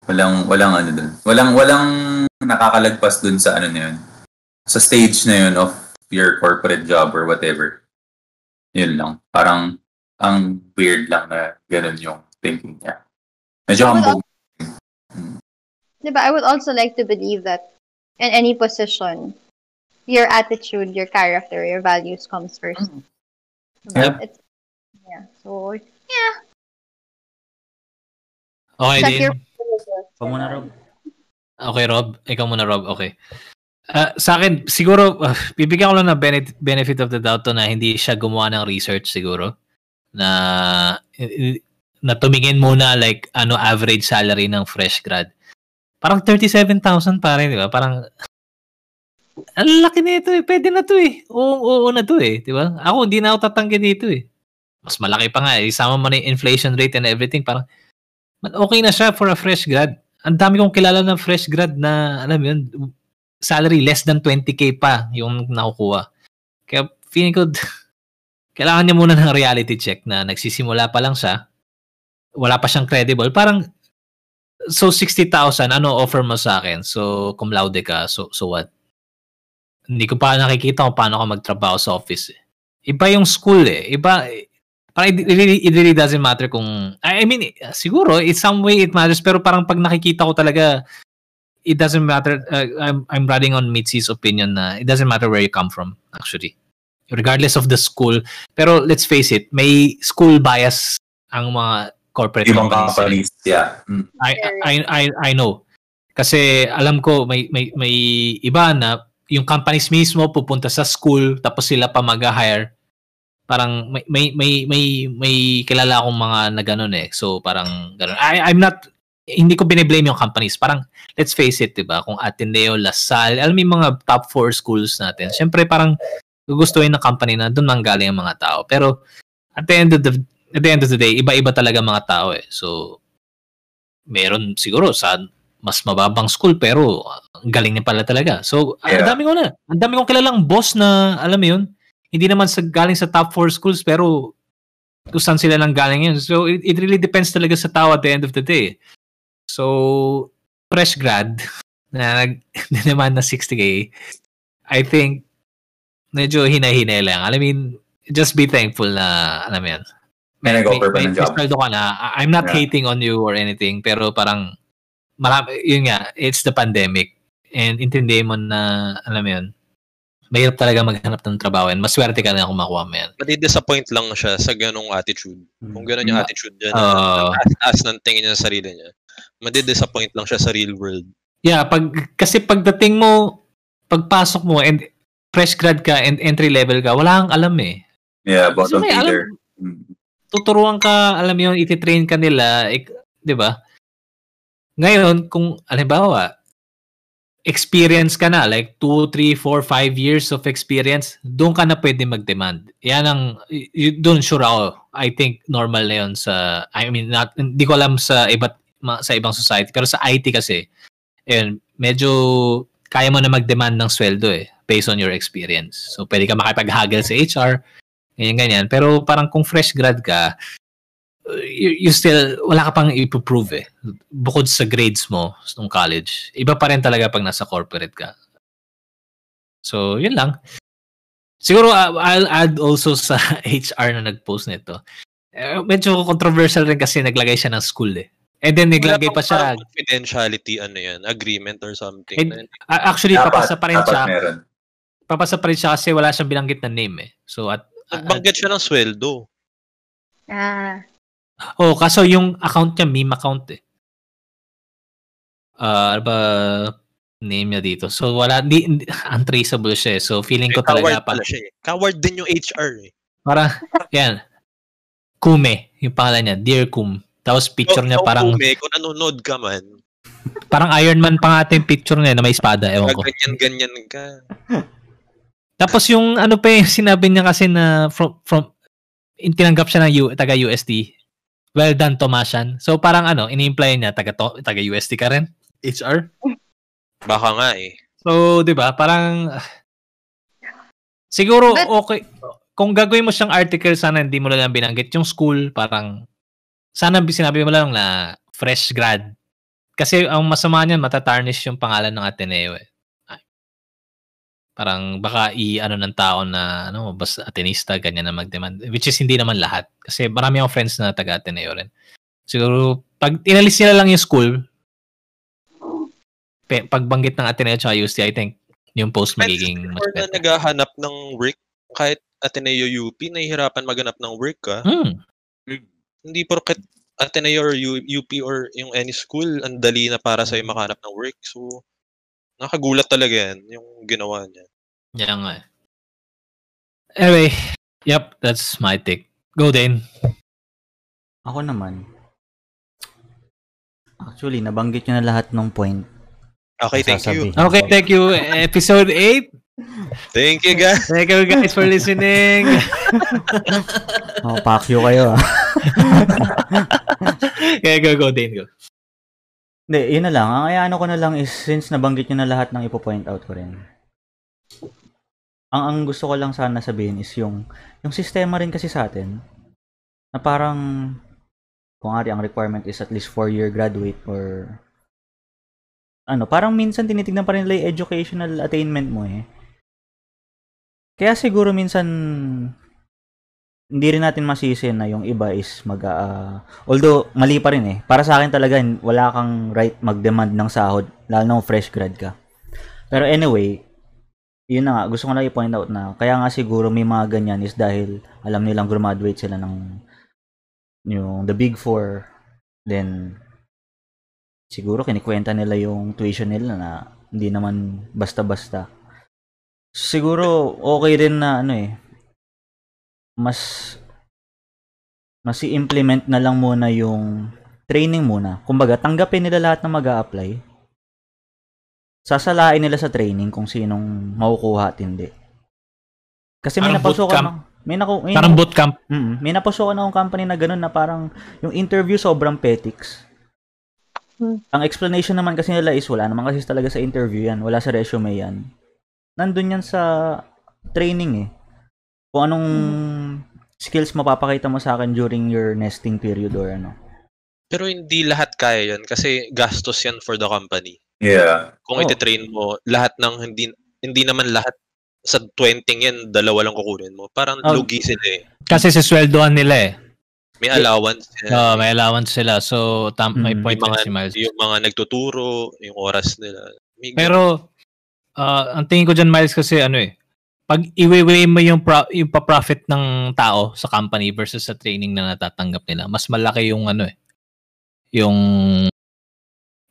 Walang, walang ano dun. Walang, walang nakakalagpas dun sa ano na yun. Sa stage na yun of your corporate job or whatever. Yun lang. Parang, ang weird lang na ganun yung thinking Yeah, Medyo Well, humble. Diba, I would also like to believe that in any position, your attitude, your character, your values comes first. Diba? Yep. It's, yeah. So, yeah. okay Check din. your Ikaw muna, Rob. Okay, Rob. Ikaw muna, Rob. Okay. Ah, sa akin, siguro, ah, bibigyan ko lang ng benefit, benefit of the doubt to na hindi siya gumawa ng research siguro. Na, na tumingin muna like ano average salary ng fresh grad. Parang 37,000 pare, di ba? Parang, ang laki na ito eh. Pwede na to eh. Oo, oo na to eh. Di ba? Ako, hindi na ako tatanggi dito eh. Mas malaki pa nga eh. Isama mo na yung inflation rate and everything. Parang, okay na siya for a fresh grad. Ang dami kong kilala ng fresh grad na, alam yun, salary less than 20k pa yung nakukuha. Kaya feeling ko, <laughs> kailangan niya muna ng reality check na nagsisimula pa lang siya, wala pa siyang credible. Parang, so 60,000, ano offer mo sa akin? So, cum laude ka, so, so what? Hindi ko pa nakikita kung paano ka magtrabaho sa office. Eh. Iba yung school eh. Iba, eh, parang it really, it really doesn't matter kung, I mean, siguro, in some way it matters, pero parang pag nakikita ko talaga, it doesn't matter, uh, I'm, I'm riding on Mitzi's opinion na it doesn't matter where you come from, actually. Regardless of the school. Pero let's face it, may school bias ang mga corporate Ibang companies. companies, yeah. Mm. I, I, I, I know. Kasi alam ko may, may, may iba na yung companies mismo pupunta sa school tapos sila pa mag-hire. Parang may, may, may, may, may kilala akong mga na ganun eh. So parang ganun. I, I'm not, hindi ko biniblame yung companies. Parang, let's face it, di ba? Kung Ateneo, Lasal, alam mo yung mga top four schools natin. Siyempre parang gugustuhin ng company na doon manggaling ang mga tao. Pero at the end of the at the end of the day, iba-iba talaga mga tao eh. So, meron siguro sa mas mababang school pero ang galing niya pala talaga. So, ang Yeah. dami ko na. Ang dami kong kilalang boss na, alam mo yun, hindi naman sa galing sa top four schools pero kung saan sila nang galing yun. So, it, it really depends talaga sa tao at the end of the day. So, fresh grad <laughs> na nag <laughs> naman na 60k, I think medyo hinay-hinay lang. I mean, just be thankful na, alam mo yun, May nag-offer pa may- ng job. sweldo ka na. I'm not Yeah. hating on you or anything, pero parang, marami, yun nga, it's the pandemic. And intindihin mo na, alam mo yun, mahirap talaga maghanap ng trabaho and maswerte ka na kung makuha mo yan. Madi-disappoint lang siya sa ganong attitude. Kung ganon yung attitude niya, Oo. na taas-taas ng tingin niya sa sarili niya. Madi-disappoint lang siya sa real world. Yeah, pag, kasi pagdating mo, pagpasok mo and fresh grad ka and entry level ka, wala kang alam eh. Yeah, bottom So, may alam- feeder. Mm. Tuturuan ka, alam mo ititrain ka nila, ik, 'di ba? Ngayon, kung halimbawa, experience ka na, like 2, 3, 4, 5 years of experience, doon ka na pwede mag-demand. Yan ang, doon sure ako. I think normal na yun sa, I mean, not, hindi ko alam sa iba't, sa ibang society, pero sa IT kasi, yun, medyo kaya mo na mag-demand ng sweldo eh, based on your experience. So, pwede ka makipag-haggle sa HR, ganyan-ganyan. Pero parang kung fresh grad ka, uh, you, you still, wala ka pang ipoprove eh. Bukod sa grades mo nung college. Iba pa rin talaga pag nasa corporate ka. So, yun lang. Siguro, uh, I'll add also sa <laughs> HR na nag-post nito. Eh, medyo controversial rin kasi naglagay siya ng school eh. And then naglagay pa siya, confidentiality, ano yan, agreement or something. And- Ah, actually, Dapat, papasa pa rin dapat siya. meron. Papasa pa rin siya kasi wala siyang binanggit na name eh. So, at, Nagbanggit siya ng sweldo. Ah. oh, kaso yung account niya, meme account eh. Ah, ano ba name niya dito? So, wala, di, di- <laughs> untraceable siya eh. So, feeling ko Eh, coward talaga, pala pa, siya eh. Coward din yung HR eh. parang, yan, Kume, yung pangalan niya, Dear Kum. Tapos picture niya So, parang, Kume, kung nanonood ka man, parang Iron Man pa nga yung picture niya na may espada, ewan ko. ganyan-ganyan ka. <laughs> Tapos yung ano pa yung <laughs> sinabi niya kasi na from from in, tinanggap siya ng U, taga USD. Well done Tomasian. So parang ano, ini-imply niya taga to, taga USD ka rin? HR? Baka nga eh. So, 'di ba? Parang siguro But- okay kung gagawin mo siyang article sana hindi mo lang binanggit yung school, parang sana sinabi mo lang na fresh grad. Kasi ang masama niyan matatarnish yung pangalan ng Ateneo eh. Parang baka i-ano ng tao na ano, basta Atenista ganyan na mag-demand. Which is hindi naman lahat. Kasi marami akong friends na taga Ateneo rin. Siguro pag inalis nila lang yung school, pe, pagbanggit ng Ateneo at UST, I think yung post magiging much Or na better. naghahanap ng work, kahit Ateneo UP, nahihirapan maghanap ng work ka. Hmm. Hindi porket Ateneo or U- UP or yung any school, ang dali na para sa'yo makahanap ng work. So, nakagulat talaga yan, yung ginawa niya. Yan nga eh. Anyway, yep, that's my take. Go, Dane. Ako naman. Actually, nabanggit nyo na lahat ng point. Okay, thank you. Sasabihin Okay, ko. thank you. Episode 8. Thank you, guys. Thank you guys for listening. <laughs> Oh, pakyo kayo ah. <laughs> okay, go, go, Dane, go. Hindi, yun na lang. Ang ayano ko na lang is since nabanggit nyo na lahat ng ipo-point out ko rin. Ang ang gusto ko lang sana sabihin is yung yung sistema rin kasi sa atin na parang kung ari ang requirement is at least 4 year graduate or ano, parang minsan tinitignan pa rin nila yung educational attainment mo eh. Kaya siguro minsan hindi rin natin masisi na yung iba is mag ah, although mali pa rin eh. Para sa akin talaga wala kang right mag-demand ng sahod lalo na fresh grad ka. Pero anyway, yun na nga, gusto ko na i-point out na kaya nga siguro may mga ganyan is dahil alam nilang graduate sila ng yung the big four then siguro kinikwenta nila yung tuition nila na hindi naman basta-basta. Siguro okay rin na ano eh mas mas i-implement na lang muna yung training muna. Kumbaga, tanggapin nila lahat na mag apply Sasalain nila sa training kung sinong makukuha at hindi. Kasi may napasukan ng, may, naku, may, Parang bootcamp. Mm, may napasukan akong company na ganun na parang yung interview sobrang petics. Hmm. Ang explanation naman kasi nila is wala naman kasi talaga sa interview yan. Wala sa resume yan. Nandun yan sa training eh. Kung anong skills mapapakita mo sa akin during your nesting period or ano. Pero hindi lahat kaya yan kasi gastos yan for the company. Yeah. Kung Oh. iti-train mo, lahat ng hindi hindi naman lahat sa 20 yan, dalawa lang kukunin mo. Parang Oh. lugi sila eh. Kasi sa sweldoan nila eh. May allowance Uh, yan. may allowance sila. So, tam- may Mm. point Yung mga, si Miles. yung mga nagtuturo, yung oras nila. May Pero, ah, ang tingin ko dyan, Miles, kasi ano eh, pag iwi mo yung, pro- yung pa-profit ng tao sa company versus sa training na natatanggap nila, mas malaki yung ano eh, yung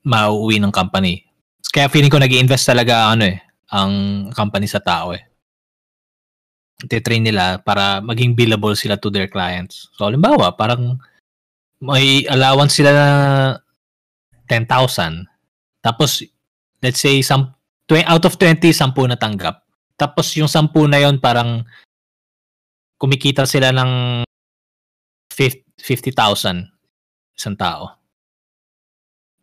mauuwi ng company. Kaya feeling ko nag invest talaga ano eh, ang company sa tao eh. titrain nila para maging billable sila to their clients. So, halimbawa, parang may allowance sila na 10,000. Tapos, let's say, some, tw- out of 20, 10 na tanggap. Tapos, yung 10 na yon parang kumikita sila ng 50 50,000 isang tao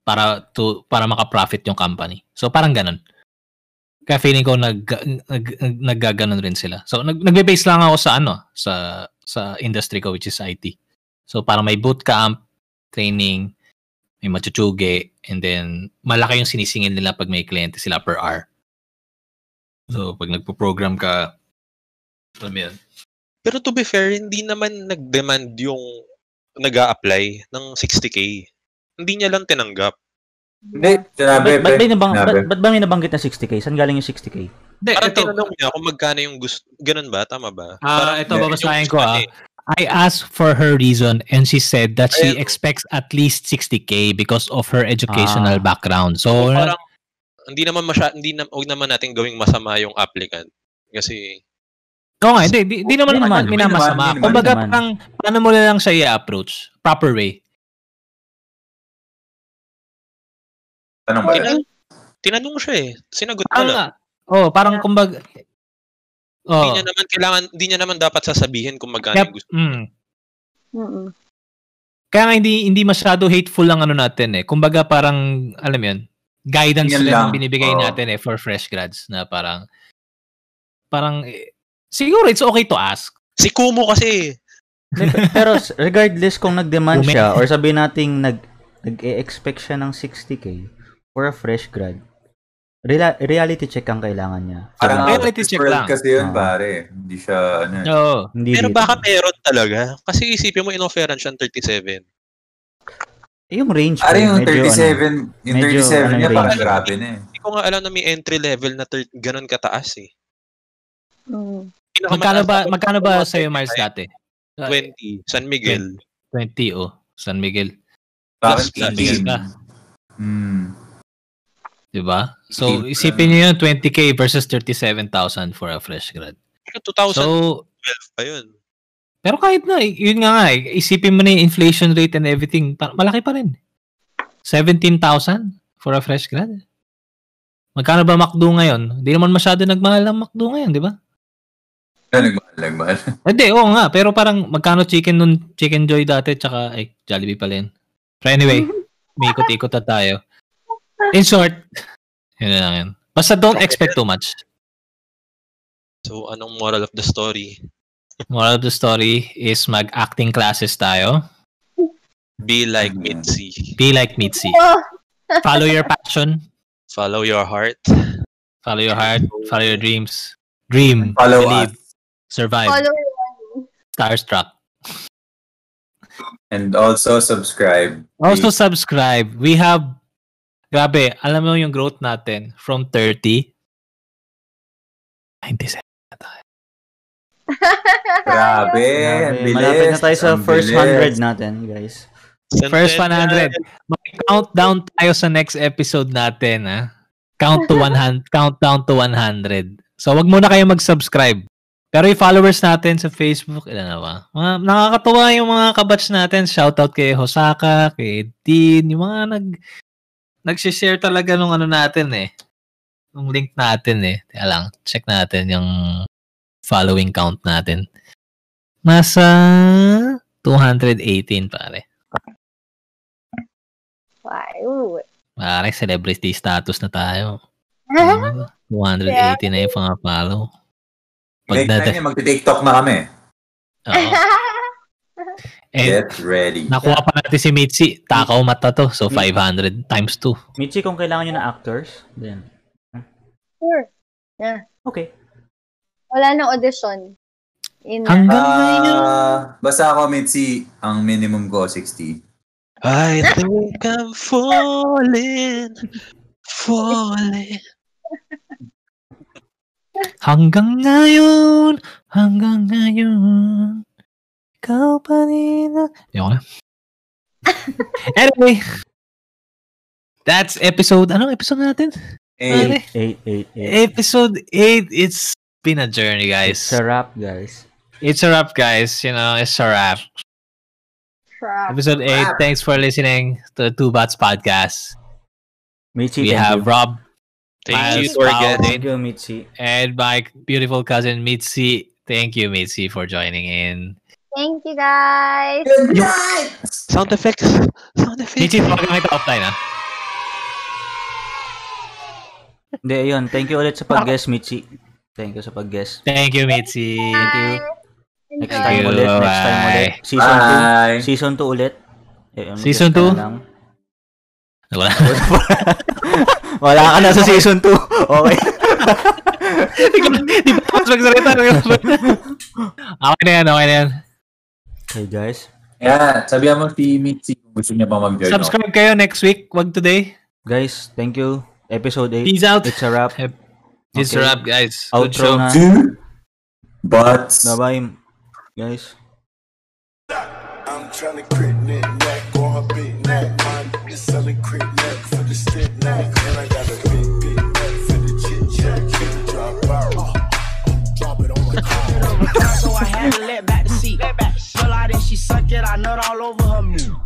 para to para maka-profit yung company. So parang ganun. Kaya feeling ko nag, nag, nag naggaganon rin sila. So nag nagbe-base lang ako sa ano, sa sa industry ko which is IT. So parang may bootcamp, training, may machuchuge, and then malaki yung sinisingil nila pag may kliyente sila per hour. So pag nagpo-program ka, alam yun, Pero to be fair, hindi naman nag-demand yung nag apply ng 60k. Hindi niya lang tinanggap. Hindi, sinabi, Ba't may nabang, ba't, ba't ba may nabanggit na 60k? Saan galing yung 60k? Hindi, Parang ito, tinanong niya kung magkano yung gusto. Ganun ba? Tama ba? Ah, Parang ito, babasahin ko, ah. eh. I asked for her reason and she said that she expects at least 60k because of her educational Ah. background. So, So, parang hindi naman masya, hindi na, huwag naman natin gawing masama yung applicant. Kasi Oo nga, hindi, di, di naman Hindi naman naman, minamasama. hindi naman, Kumbaga, hindi parang, paano mo lang siya i-approach? Proper way. Tanong ba? Tinan- tinanong siya eh. Sinagot na lang. nga, oh, parang kumbaga, oh, Hindi niya naman kailangan, hindi niya naman dapat sasabihin kung magkano yung gusto. mm, Mm-mm. kaya nga hindi, hindi masyado hateful lang ano natin eh. Kumbaga parang, alam mo yun, guidance Yan lang lang. ang binibigay Oo. natin eh for fresh grads na parang, parang, eh, siguro it's okay to ask. Si Kumo kasi, Pero s- regardless kung nag-demand Ume. siya or sabi nating nag nag-expect siya ng 60k for a fresh grad, rela- reality check ang kailangan niya. So, Parang Reality of this check lang. kasi yun, Ah. pare. Hindi siya, ano. Oo. hindi pero dito. baka meron talaga. Kasi isipin mo, in-offeran siya ng 37. Yung range ko, yung medyo, 37, yung medyo, 37 ano, niya, parang grabe na eh. Hindi ko nga alam na may entry level na thir- ganun kataas eh. Mm. Magkano ba, magkano ba mga sa'yo, Miles, 25, dati? 20. San Miguel. 20, oh. San Miguel. Plus, plus. 18? ka. Hmm. Diba? So, 18 isipin niyo yun, 20k versus 37,000 for a fresh grad. 2012 So, pa yun. Pero kahit na, y- yun nga nga, eh, isipin mo na yung inflation rate and everything, malaki pa rin. 17,000 for a fresh grad. Magkano ba McDo ngayon? Hindi naman masyado nagmahal ang McDo ngayon, di ba? Ano, nagmahal, nagmahal. <laughs> Hindi, oo nga. Pero parang magkano chicken nun, Chicken Joy dati, tsaka, ay, Jollibee pala yun. Pero anyway, <laughs> may ikot-ikot na tayo. In short, <laughs> yun na lang yun. Basta don't expect too much. So, anong moral of the story? Moral of the story is mag-acting classes tayo. Be like. Mitzi. Be like Mitzi. <laughs> Oh, Follow your passion. Follow your heart. Follow your heart. Follow your dreams. Dream. Follow believe. us. Survive. follow Starstruck. And also subscribe. Also subscribe. We have, grabe, alam mo yung growth natin from 30, 97. <laughs> Grabe. Grabe, malapit na tayo sa ang first bilis. 100 natin, guys. First 100. Mag-countdown tayo sa next episode natin, ha? Count to 100, countdown to 100. So, wag muna kayo mag-subscribe. Pero yung followers natin sa Facebook, ilan na ba? Mga, nakakatuwa yung mga kabatch natin. Shoutout kay Hosaka, kay Dean, yung mga nag nag-share talaga nung ano natin eh. Nung link natin eh. Kaya lang, check natin yung following count natin. Nasa 218 pare. Wow. Pare, celebrity status na tayo. <laughs> Ba? 280 na yung mga follow. Next Pagdada. time niya, magti-TikTok na kami. Oo. <laughs> Eh, Get ready. nakuha pa natin si Mitzi. Takaw mata to. So, 500 times 2. Michi, kung kailangan nyo na actors, then, Sure. okay. Wala nang audition. In, Hanggang ngayon. Ah, basta ako, Mitzi, ang minimum ko 60. I think I'm falling, falling. Hanggang ngayon. Hanggang ngayon. Ikaw pa rin. ang- Ayoko na. <laughs> anyway. That's episode, anong episode natin? Eh, Pare, 8, 8, 8. episode 8. It's been a journey, guys. It's a wrap, guys. It's a wrap, guys. You know, it's a wrap. Crap. Episode 8. Thanks for listening to the Two Bats podcast. Michi, We have you. Rob Thank you Miles, to our Paul. Thank you, Michi. and my beautiful cousin Mitzi. Thank you, Mitzi, for joining in. Thank you, guys. Good night! Sound effects. Sound effects. Mitzi, tawagan kita offline, ah. Hindi, ayun. Thank you ulit sa pag-guest, Michi. Thank you sa pag-guest. Thank you, Mitzi. Thank you. Next Enjoy. time you. ulit. Next time Bye. ulit. Season 2. Bye! Season 2 ulit. Eh, Season guest ka two? na lang. Wala. <laughs> Wala ka na sa season 2. Okay. Di ba tapos magsalita? okay na yan, okay na yan. Okay, guys. Yeah, sabihan mo si Mitzi kung gusto niya pa mag-join. Subscribe kayo next week. Wag today. Guys, thank you. Episode 8. Peace out. It's a wrap. It's Okay. a wrap, guys. Good show. Outro na. Two butts. Bye-bye, guys. I'm trying to crit neck neck on her big neck. My nigga selling crit neck for the stick neck. And I got a big, big neck for the chit chat. Drop out. Uh, drop it on my car. so I had to let back the seat. Pull out and she suck it, I nut all over her.